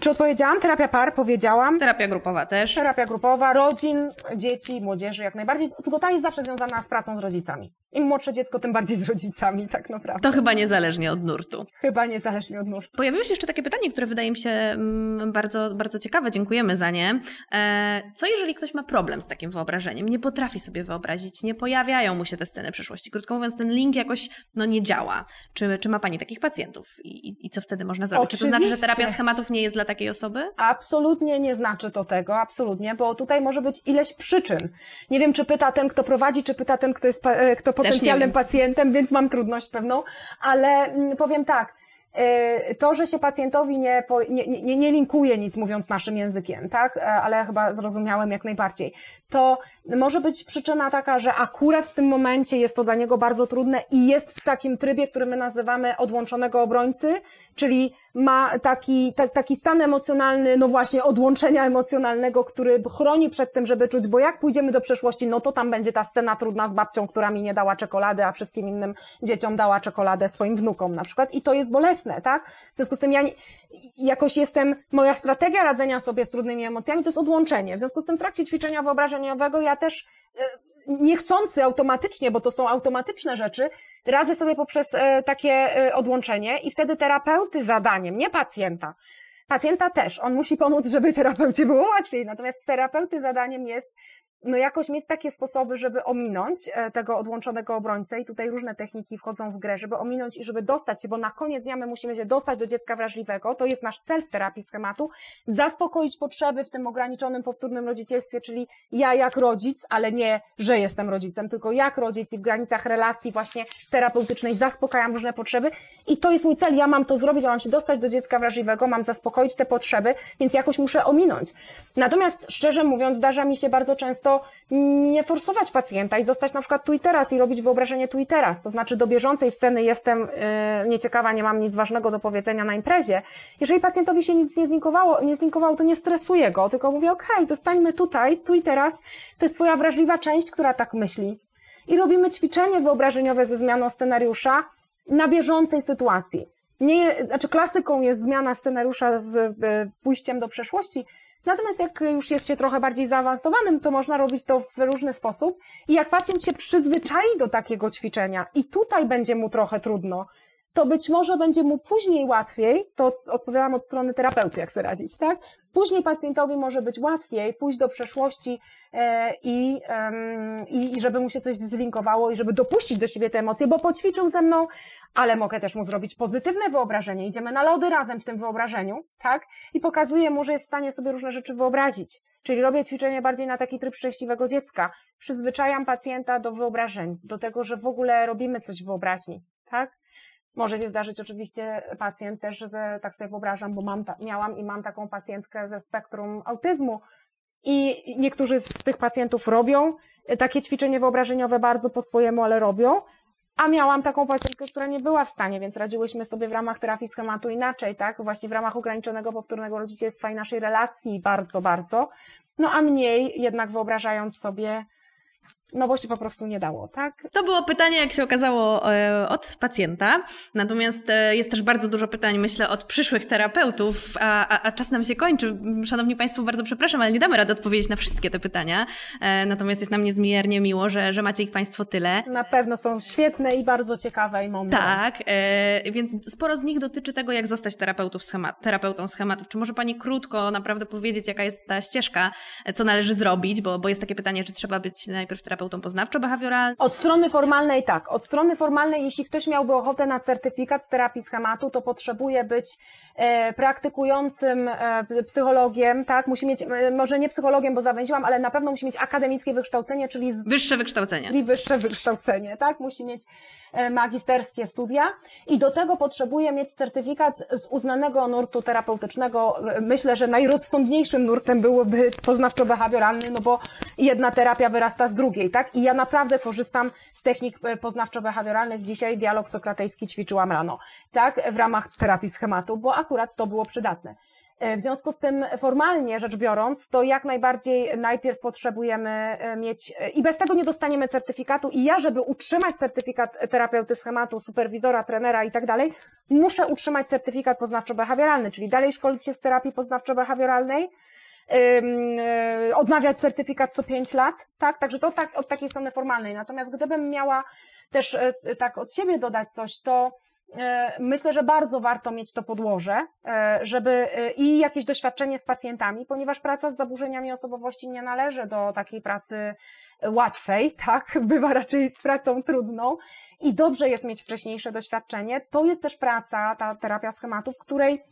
czy odpowiedziałam? Terapia par, powiedziałam. Terapia grupowa też. Terapia grupowa, rodzin, dzieci, młodzieży jak najbardziej. Tylko ta jest zawsze związana z pracą z rodzicami. Im młodsze dziecko, tym bardziej z rodzicami, tak naprawdę. To chyba niezależnie od nurtu. Chyba niezależnie od nurtu. Pojawiło się jeszcze takie pytanie, które wydaje mi się mm, bardzo, bardzo ciekawe. Dziękujemy za nie. E, co jeżeli ktoś ma problem z takim wyobrażeniem? Nie potrafi sobie wyobrazić, nie pojawiają mu się te sceny przyszłości. Krótko mówiąc, ten link jakoś no, nie działa. Czy, czy ma Pani takich pacjentów? I, i, i co wtedy można zrobić? Oczywiście. Czy to znaczy, że terapia schematów nie jest dla takiej osoby? Absolutnie nie znaczy to tego, absolutnie, bo tutaj może być ileś przyczyn. Nie wiem, czy pyta ten, kto prowadzi, czy pyta ten, kto jest e, kto potencjalnym pacjentem, więc mam trudność pewną, ale mm, powiem tak, e, to, że się pacjentowi nie, nie, nie, nie linkuje nic mówiąc naszym językiem, tak, e, ale chyba zrozumiałem jak najbardziej, to może być przyczyna taka, że akurat w tym momencie jest to dla niego bardzo trudne i jest w takim trybie, który my nazywamy odłączonego obrońcy, czyli ma taki, ta, taki stan emocjonalny, no właśnie odłączenia emocjonalnego, który chroni przed tym, żeby czuć, bo jak pójdziemy do przeszłości, no to tam będzie ta scena trudna z babcią, która mi nie dała czekolady, a wszystkim innym dzieciom dała czekoladę swoim wnukom na przykład i to jest bolesne, tak? W związku z tym ja nie, jakoś jestem, moja strategia radzenia sobie z trudnymi emocjami to jest odłączenie. W związku z tym w trakcie ćwiczenia wyobrażeniowego ja też e, niechcący automatycznie, bo to są automatyczne rzeczy, radzę sobie poprzez e, takie e, odłączenie i wtedy terapeuty zadaniem, nie pacjenta, pacjenta też, on musi pomóc, żeby terapeucie było łatwiej, natomiast terapeuty zadaniem jest no jakoś mieć takie sposoby, żeby ominąć e, tego odłączonego obrońcę i tutaj różne techniki wchodzą w grę, żeby ominąć i żeby dostać się, bo na koniec dnia my musimy się dostać do dziecka wrażliwego, to jest nasz cel w terapii schematu, zaspokoić potrzeby w tym ograniczonym, powtórnym rodzicielstwie, czyli ja jak rodzic, ale nie, że jestem rodzicem, tylko jak rodzic i w granicach relacji właśnie terapeutycznej zaspokajam różne potrzeby. I to jest mój cel, ja mam to zrobić, ja mam się dostać do dziecka wrażliwego, mam zaspokoić te potrzeby, więc jakoś muszę ominąć. Natomiast szczerze mówiąc, zdarza mi się bardzo często nie forsować pacjenta i zostać na przykład tu i teraz i robić wyobrażenie tu i teraz. To znaczy do bieżącej sceny jestem yy, nieciekawa, nie mam nic ważnego do powiedzenia na imprezie. Jeżeli pacjentowi się nic nie zlinkowało, nie zlinkowało to nie stresuję go, tylko mówię, okej, okay, zostańmy tutaj, tu i teraz. To jest twoja wrażliwa część, która tak myśli. I robimy ćwiczenie wyobrażeniowe ze zmianą scenariusza na bieżącej sytuacji. Nie, znaczy klasyką jest zmiana scenariusza z y, pójściem do przeszłości, Natomiast jak już jest się trochę bardziej zaawansowanym, to można robić to w różny sposób. I jak pacjent się przyzwyczai do takiego ćwiczenia i tutaj będzie mu trochę trudno, to być może będzie mu później łatwiej, to odpowiadam od strony terapeuty, jak sobie radzić, tak? Później pacjentowi może być łatwiej pójść do przeszłości e, i, i żeby mu się coś zlinkowało i żeby dopuścić do siebie te emocje, bo poćwiczył ze mną, ale mogę też mu zrobić pozytywne wyobrażenie. Idziemy na lody razem w tym wyobrażeniu, tak? I pokazuję mu, że jest w stanie sobie różne rzeczy wyobrazić. Czyli robię ćwiczenie bardziej na taki tryb szczęśliwego dziecka. Przyzwyczajam pacjenta do wyobrażeń, do tego, że w ogóle robimy coś w wyobraźni, tak? Może się zdarzyć oczywiście pacjent też, że tak sobie wyobrażam, bo mam, miałam i mam taką pacjentkę ze spektrum autyzmu. I niektórzy z tych pacjentów robią takie ćwiczenie wyobrażeniowe bardzo po swojemu, ale robią. A miałam taką pacjentkę, która nie była w stanie, więc radziłyśmy sobie w ramach terapii schematu inaczej, tak? Właśnie w ramach ograniczonego powtórnego rodzicielstwa i naszej relacji bardzo, bardzo. No a mniej jednak wyobrażając sobie no bo się po prostu nie dało, tak? To było pytanie, jak się okazało, e, od pacjenta. Natomiast e, jest też bardzo dużo pytań, myślę, od przyszłych terapeutów, a, a, a czas nam się kończy. Szanowni Państwo, bardzo przepraszam, ale nie damy rady odpowiedzieć na wszystkie te pytania. E, natomiast jest nam niezmiernie miło, że, że macie ich Państwo tyle. Na pewno są świetne i bardzo ciekawe i mądre. Tak, więc sporo z nich dotyczy tego, jak zostać terapeutów schemat, terapeutą schematów. Czy może Pani krótko naprawdę powiedzieć, jaka jest ta ścieżka, co należy zrobić, bo, bo jest takie pytanie, czy trzeba być najpierw terapeutą terapeutą poznawczo-behawioralnym? Od strony formalnej tak. Od strony formalnej, jeśli ktoś miałby ochotę na certyfikat z terapii schematu, to potrzebuje być e, praktykującym e, psychologiem, tak? Musi mieć, e, może nie psychologiem, bo zawęziłam, ale na pewno musi mieć akademickie wykształcenie, czyli... Z, wyższe wykształcenie. Czyli wyższe wykształcenie, tak? Musi mieć magisterskie studia i do tego potrzebuje mieć certyfikat z uznanego nurtu terapeutycznego. Myślę, że najrozsądniejszym nurtem byłoby poznawczo-behawioralny, no bo jedna terapia wyrasta z drugiej, tak? I ja naprawdę korzystam z technik e, poznawczo-behawioralnych. Dzisiaj dialog sokratejski ćwiczyłam rano, tak? W ramach terapii schematu, bo akurat to było przydatne. E, w związku z tym, formalnie rzecz biorąc, to jak najbardziej najpierw potrzebujemy e, mieć, i bez tego nie dostaniemy certyfikatu, i ja, żeby utrzymać certyfikat terapeuty schematu, superwizora, trenera i tak dalej, muszę utrzymać certyfikat poznawczo-behawioralny, czyli dalej szkolić się z terapii poznawczo-behawioralnej, odnawiać certyfikat co 5 lat, tak? Także to tak, od takiej strony formalnej. Natomiast gdybym miała też e, tak od siebie dodać coś, to e, myślę, że bardzo warto mieć to podłoże, żeby i jakieś doświadczenie z pacjentami, ponieważ praca z zaburzeniami osobowości nie należy do takiej pracy łatwej, tak? Bywa raczej pracą trudną i dobrze jest mieć wcześniejsze doświadczenie. To jest też praca, ta terapia schematów, której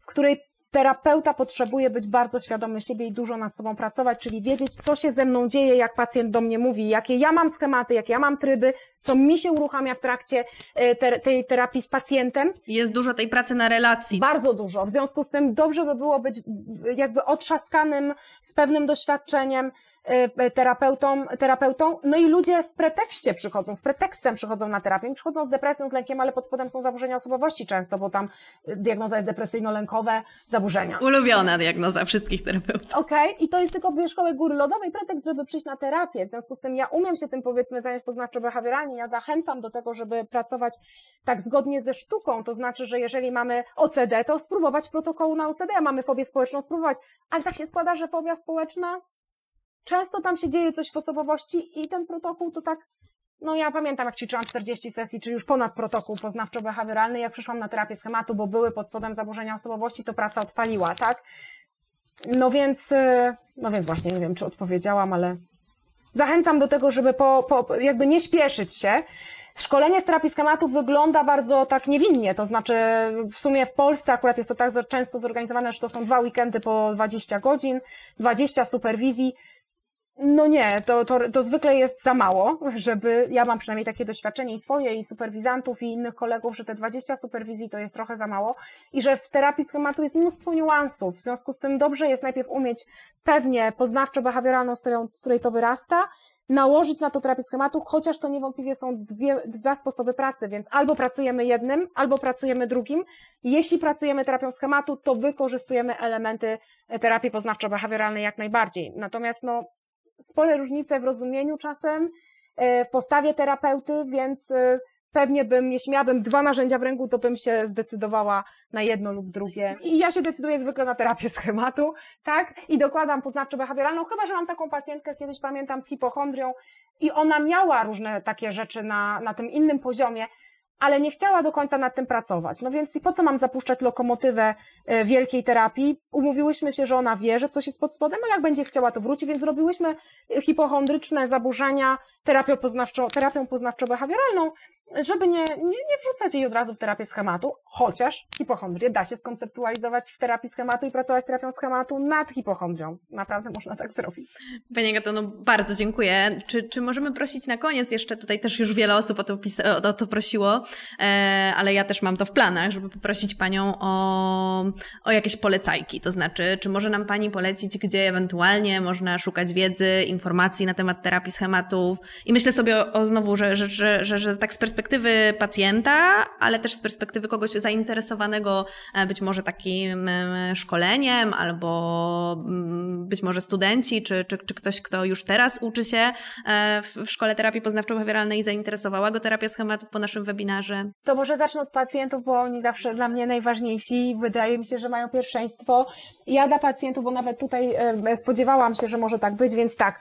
w której terapeuta potrzebuje być bardzo świadomy siebie i dużo nad sobą pracować, czyli wiedzieć, co się ze mną dzieje, jak pacjent do mnie mówi, jakie ja mam schematy, jakie ja mam tryby, co mi się uruchamia w trakcie e, te, tej terapii z pacjentem. Jest dużo tej pracy na relacji. Bardzo dużo. W związku z tym dobrze by było być jakby otrzaskanym, z pewnym doświadczeniem, terapeutą, terapeutą, no i ludzie w pretekście przychodzą, z pretekstem przychodzą na terapię, przychodzą z depresją, z lękiem, ale pod spodem są zaburzenia osobowości często, bo tam e, diagnoza jest depresyjno-lękowe zaburzenia. Ulubiona diagnoza wszystkich terapeutów. Okej, okay. i to jest tylko wierzchołek góry lodowej, pretekst, żeby przyjść na terapię, w związku z tym ja umiem się tym powiedzmy zająć poznawczo-behawioralnie, ja zachęcam do tego, żeby pracować tak zgodnie ze sztuką, to znaczy, że jeżeli mamy OCD, to spróbować protokołu na OCD, a mamy fobię społeczną, spróbować, ale tak się składa, że fobia społeczna często tam się dzieje coś w osobowości i ten protokół to tak, no ja pamiętam jak ćwiczyłam 40 sesji, czy już ponad protokół poznawczo-behawioralny, jak przyszłam na terapię schematu, bo były pod spodem zaburzenia osobowości, to praca odpaliła, tak? No więc, y, no więc właśnie, nie wiem, czy odpowiedziałam, ale zachęcam do tego, żeby po, po jakby nie śpieszyć się. Szkolenie z terapii schematów wygląda bardzo tak niewinnie, to znaczy w sumie w Polsce akurat jest to tak często zorganizowane, że to są dwa weekendy po 20 godzin, 20 superwizji, no nie, to, to, to zwykle jest za mało, żeby, ja mam przynajmniej takie doświadczenie i swoje, i superwizantów, i innych kolegów, że te 20 superwizji to jest trochę za mało i że w terapii schematu jest mnóstwo niuansów, w związku z tym dobrze jest najpierw umieć pewnie poznawczo-behawioralną, z, której to wyrasta, nałożyć na to terapię schematu, chociaż to niewątpliwie są dwie, dwa sposoby pracy, więc albo pracujemy jednym, albo pracujemy drugim. Jeśli pracujemy terapią schematu, to wykorzystujemy elementy terapii poznawczo-behawioralnej jak najbardziej. Natomiast no, spore różnice w rozumieniu czasem, e, w postawie terapeuty, więc e, pewnie bym, jeśli miałabym dwa narzędzia w ręku, to bym się zdecydowała na jedno lub drugie. I ja się decyduję zwykle na terapię schematu, tak? I dokładam poznawczo-behawioralną, chyba, że mam taką pacjentkę, kiedyś pamiętam, z hipochondrią i ona miała różne takie rzeczy na, na tym innym poziomie, ale nie chciała do końca nad tym pracować. No więc po co mam zapuszczać lokomotywę e, wielkiej terapii? Umówiłyśmy się, że ona wie, że coś jest pod spodem, a jak będzie chciała, to wróci, więc zrobiłyśmy hipochondryczne zaburzenia terapią poznawczo, terapią poznawczo-behawioralną, żeby nie, nie, nie wrzucać jej od razu w terapię schematu, chociaż hipochondrię da się skonceptualizować w terapii schematu i pracować terapią schematu nad hipochondrią. Naprawdę można tak zrobić. Pani Agato, no bardzo dziękuję. Czy, czy możemy prosić na koniec jeszcze, tutaj też już wiele osób o to, o to prosiło, e, ale ja też mam to w planach, żeby poprosić Panią o, o jakieś polecajki, to znaczy, czy może nam Pani polecić, gdzie ewentualnie można szukać wiedzy, informacji na temat terapii schematów i myślę sobie o, o znowu, że, że, że, że, że tak z perspektywy pacjenta, ale też z perspektywy kogoś zainteresowanego e, być może takim e, szkoleniem, albo mm, być może studenci, czy, czy, czy ktoś, kto już teraz uczy się e, w szkole terapii poznawczo-behawioralnej i zainteresowała go terapia schematów po naszym webinarze? To może zacznę od pacjentów, bo oni zawsze dla mnie najważniejsi. Wydaje mi się, że mają pierwszeństwo. Ja dla pacjentów, bo nawet tutaj spodziewałam się, że może tak być, więc tak.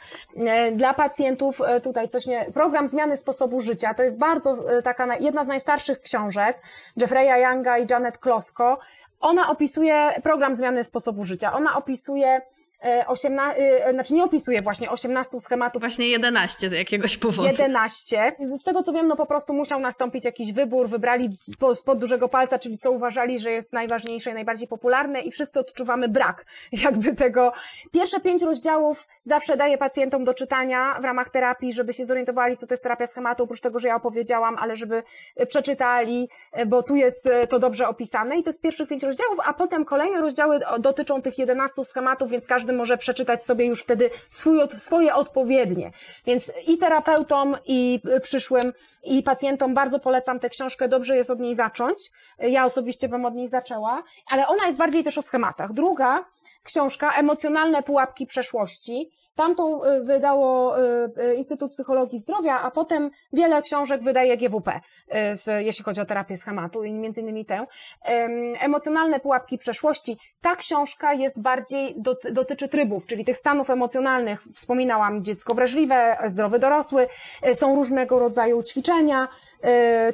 Dla pacjentów tutaj coś nie. Program zmiany sposobu życia to jest bardzo Y, taka jedna z najstarszych książek Jeffreya Younga i Janet Klosko. Ona opisuje program zmiany sposobu życia. Ona opisuje 18, e, e, znaczy nie opisuje właśnie 18 schematów. Właśnie 11 z jakiegoś powodu. 11. Z tego co wiem, no po prostu musiał nastąpić jakiś wybór, wybrali spod dużego palca, czyli co uważali, że jest najważniejsze i najbardziej popularne i wszyscy odczuwamy brak jakby tego. Pierwsze pięć rozdziałów zawsze daję pacjentom do czytania w ramach terapii, żeby się zorientowali, co to jest terapia schematu, oprócz tego, że ja opowiedziałam, ale żeby przeczytali, bo tu jest to dobrze opisane i to jest pierwszych pięć rozdziałów, a potem kolejne rozdziały dotyczą tych 11 schematów, więc każdy każdy może przeczytać sobie już wtedy swój, swoje odpowiednie. Więc i terapeutom, i przyszłym, i pacjentom bardzo polecam tę książkę, dobrze jest od niej zacząć. Ja osobiście bym od niej zaczęła, ale ona jest bardziej też o schematach. Druga książka, Emocjonalne pułapki przeszłości. Tamtą y, wydało y, y, Instytut Psychologii Zdrowia, a potem wiele książek wydaje GWP, jeśli chodzi o terapię schematu i między innymi tę. Emocjonalne pułapki przeszłości. Ta książka jest bardziej, dotyczy trybów, czyli tych stanów emocjonalnych. Wspominałam dziecko wrażliwe, zdrowy dorosły. Są różnego rodzaju ćwiczenia.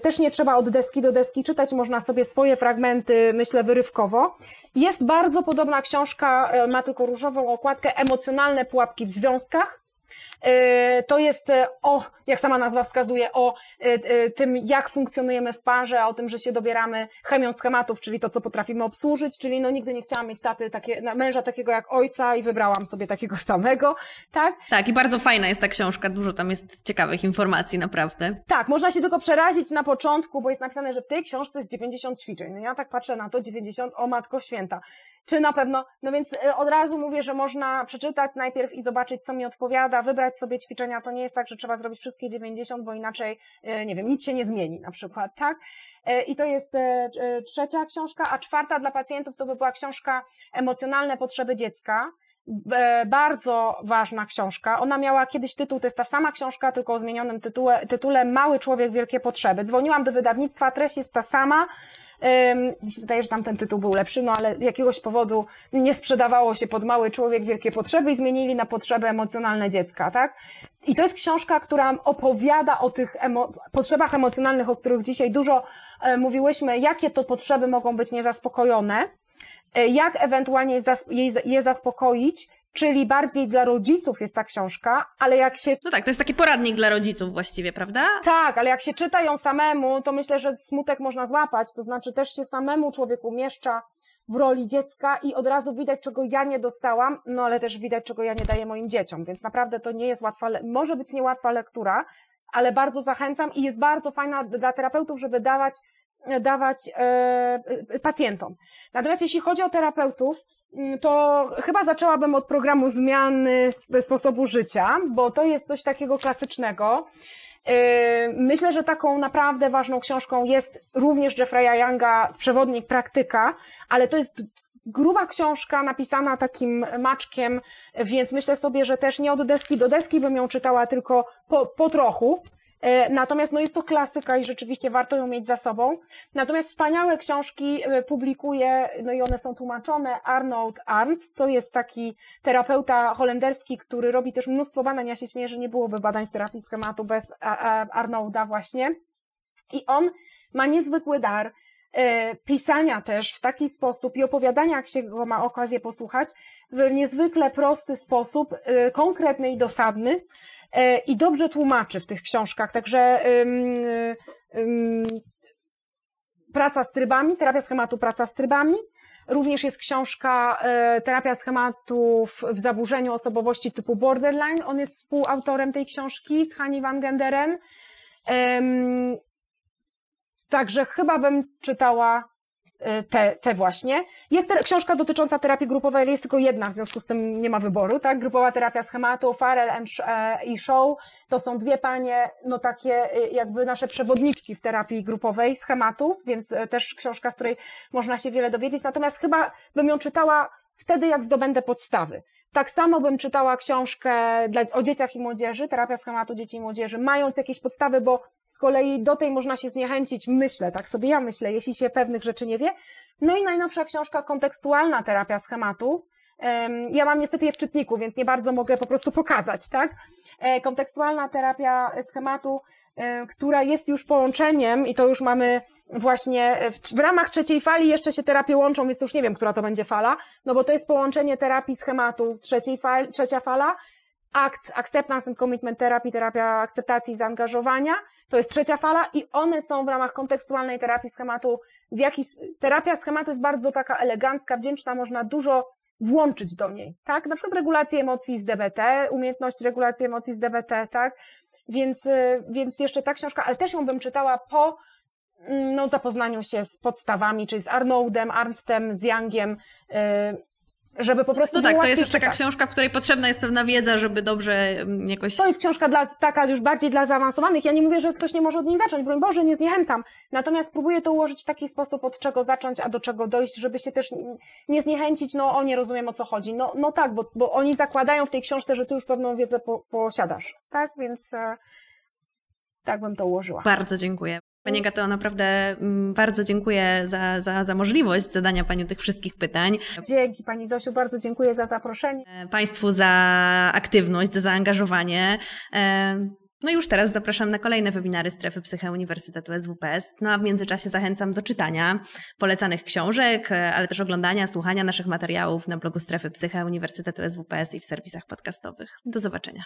Też nie trzeba od deski do deski czytać, można sobie swoje fragmenty, myślę, wyrywkowo. Jest bardzo podobna książka, e, ma tylko różową okładkę, emocjonalne pułapki w związkach. Y, to jest y, o, jak sama nazwa wskazuje, o y, tym, jak funkcjonujemy w parze, o tym, że się dobieramy chemią schematów, czyli to, co potrafimy obsłużyć, czyli no nigdy nie chciałam mieć taty, takie, męża takiego jak ojca i wybrałam sobie takiego samego, tak? Tak, i bardzo fajna jest ta książka, dużo tam jest ciekawych informacji, naprawdę. Tak, można się tylko przerazić na początku, bo jest napisane, że w tej książce jest 90 ćwiczeń. No ja tak patrzę na to, 90, o matko święta. Czy na pewno, no więc od razu mówię, że można przeczytać najpierw i zobaczyć, co mi odpowiada, wybrać sobie ćwiczenia. To nie jest tak, że trzeba zrobić wszystkie 90, bo inaczej, e, nie wiem, nic się nie zmieni na przykład, tak? E, I to jest trzecia książka, a czwarta dla pacjentów to by była książka Emocjonalne potrzeby dziecka. Bardzo ważna książka. Ona miała kiedyś tytuł, to jest ta sama książka, tylko o zmienionym tytule, tytule Mały człowiek, wielkie potrzeby. Dzwoniłam do wydawnictwa, treść jest ta sama, mi się wydaje, że tamten tytuł był lepszy, no ale jakiegoś powodu nie sprzedawało się pod mały człowiek wielkie potrzeby i zmienili na potrzeby emocjonalne dziecka, tak? I to jest książka, która opowiada o tych emo potrzebach emocjonalnych, o których dzisiaj dużo e, mówiłyśmy, jakie to potrzeby mogą być niezaspokojone, e, jak ewentualnie je zaspokoić, czyli bardziej dla rodziców jest ta książka, ale jak się... No tak, to jest taki poradnik dla rodziców właściwie, prawda? Tak, ale jak się czyta ją samemu, to myślę, że smutek można złapać, to znaczy też się samemu człowiek umieszcza w roli dziecka i od razu widać, czego ja nie dostałam, no ale też widać, czego ja nie daję moim dzieciom, więc naprawdę to nie jest łatwa, może być niełatwa lektura, ale bardzo zachęcam i jest bardzo fajna dla terapeutów, żeby dawać dawać e, pacjentom. Natomiast jeśli chodzi o terapeutów, to chyba zaczęłabym od programu zmiany sposobu życia, bo to jest coś takiego klasycznego. E, myślę, że taką naprawdę ważną książką jest również Jeffrey'a Younga Przewodnik Praktyka, ale to jest gruba książka napisana takim maczkiem, więc myślę sobie, że też nie od deski do deski bym ją czytała, tylko po, po trochu. E, natomiast no jest to klasyka i rzeczywiście warto ją mieć za sobą. Natomiast wspaniałe książki e, publikuje, no i one są tłumaczone, Arnold Arndt, to jest taki terapeuta holenderski, który robi też mnóstwo badań. Ja się śmieję, że nie byłoby badań w terapii schematu bez Arnolda właśnie. I on ma niezwykły dar e, pisania też w taki sposób i opowiadania, jak się go ma okazję posłuchać, w niezwykle prosty sposób, konkretny i dosadny, E, i dobrze tłumaczy w tych książkach. Także praca z trybami, terapia schematu, praca z trybami. Również jest książka Terapia schematów w zaburzeniu osobowości typu borderline. On jest współautorem tej książki z Hani van Genderen. Także chyba bym czytała Y, te, te właśnie. Jest książka dotycząca terapii grupowej, ale jest tylko jedna, w związku z tym nie ma wyboru, tak? Grupowa terapia schematu, Farrell and, e, i Show, to są dwie panie, no takie y, jakby nasze przewodniczki w terapii grupowej schematu, więc e, też książka, z której można się wiele dowiedzieć, natomiast chyba bym ją czytała wtedy, jak zdobędę podstawy. Tak samo bym czytała książkę dla, o dzieciach i młodzieży, terapia schematu dzieci i młodzieży, mając jakieś podstawy, bo z kolei do tej można się zniechęcić, myślę, tak sobie ja myślę, jeśli się pewnych rzeczy nie wie. No i najnowsza książka kontekstualna terapia schematu. Ja mam niestety je w czytniku, więc nie bardzo mogę po prostu pokazać, tak? E, kontekstualna terapia schematu która jest już połączeniem i to już mamy właśnie w, w, ramach trzeciej fali jeszcze się terapie łączą, więc już nie wiem, która to będzie fala, no bo to jest połączenie terapii schematu trzeciej fali, trzecia fala, akt acceptance and commitment terapii, terapia akceptacji i zaangażowania, to jest trzecia fala i one są w ramach kontekstualnej terapii schematu w jakiś, terapia schematu jest bardzo taka elegancka, wdzięczna, można dużo włączyć do niej, tak? Na przykład regulację emocji z DBT, umiejętność regulacji emocji z DBT, tak? Więc, y, więc jeszcze ta książka, ale też ją bym czytała po mm, no, zapoznaniu się z podstawami, czyli z Arnoldem, Arnstem, z Youngiem, y, żeby po prostu. No tak, to jest już taka książka, w której potrzebna jest pewna wiedza, żeby dobrze mm, jakoś. To jest książka dla, taka już bardziej dla zaawansowanych. Ja nie mówię, że ktoś nie może od niej zacząć, broń Boże, nie zniechęcam. Natomiast próbuję to ułożyć w taki sposób, od czego zacząć, a do czego dojść, żeby się też nie zniechęcić, no o nie rozumiem o co chodzi. No, no tak, bo, bo oni zakładają w tej książce, że ty już pewną wiedzę po, posiadasz. Tak, więc e, tak bym to ułożyła. Bardzo dziękuję. Pani Gato, naprawdę mm, bardzo dziękuję za, za, za możliwość zadania Pani tych wszystkich pytań. Dzięki Pani Zosiu, bardzo dziękuję za zaproszenie. E, państwu za aktywność, za zaangażowanie. E, no i już teraz zapraszam na kolejne webinary Strefy Psyche Uniwersytetu SWPS. No a w międzyczasie zachęcam do czytania polecanych książek, e, ale też oglądania, słuchania naszych materiałów na blogu Strefy Psyche Uniwersytetu SWPS i w serwisach podcastowych. Do zobaczenia.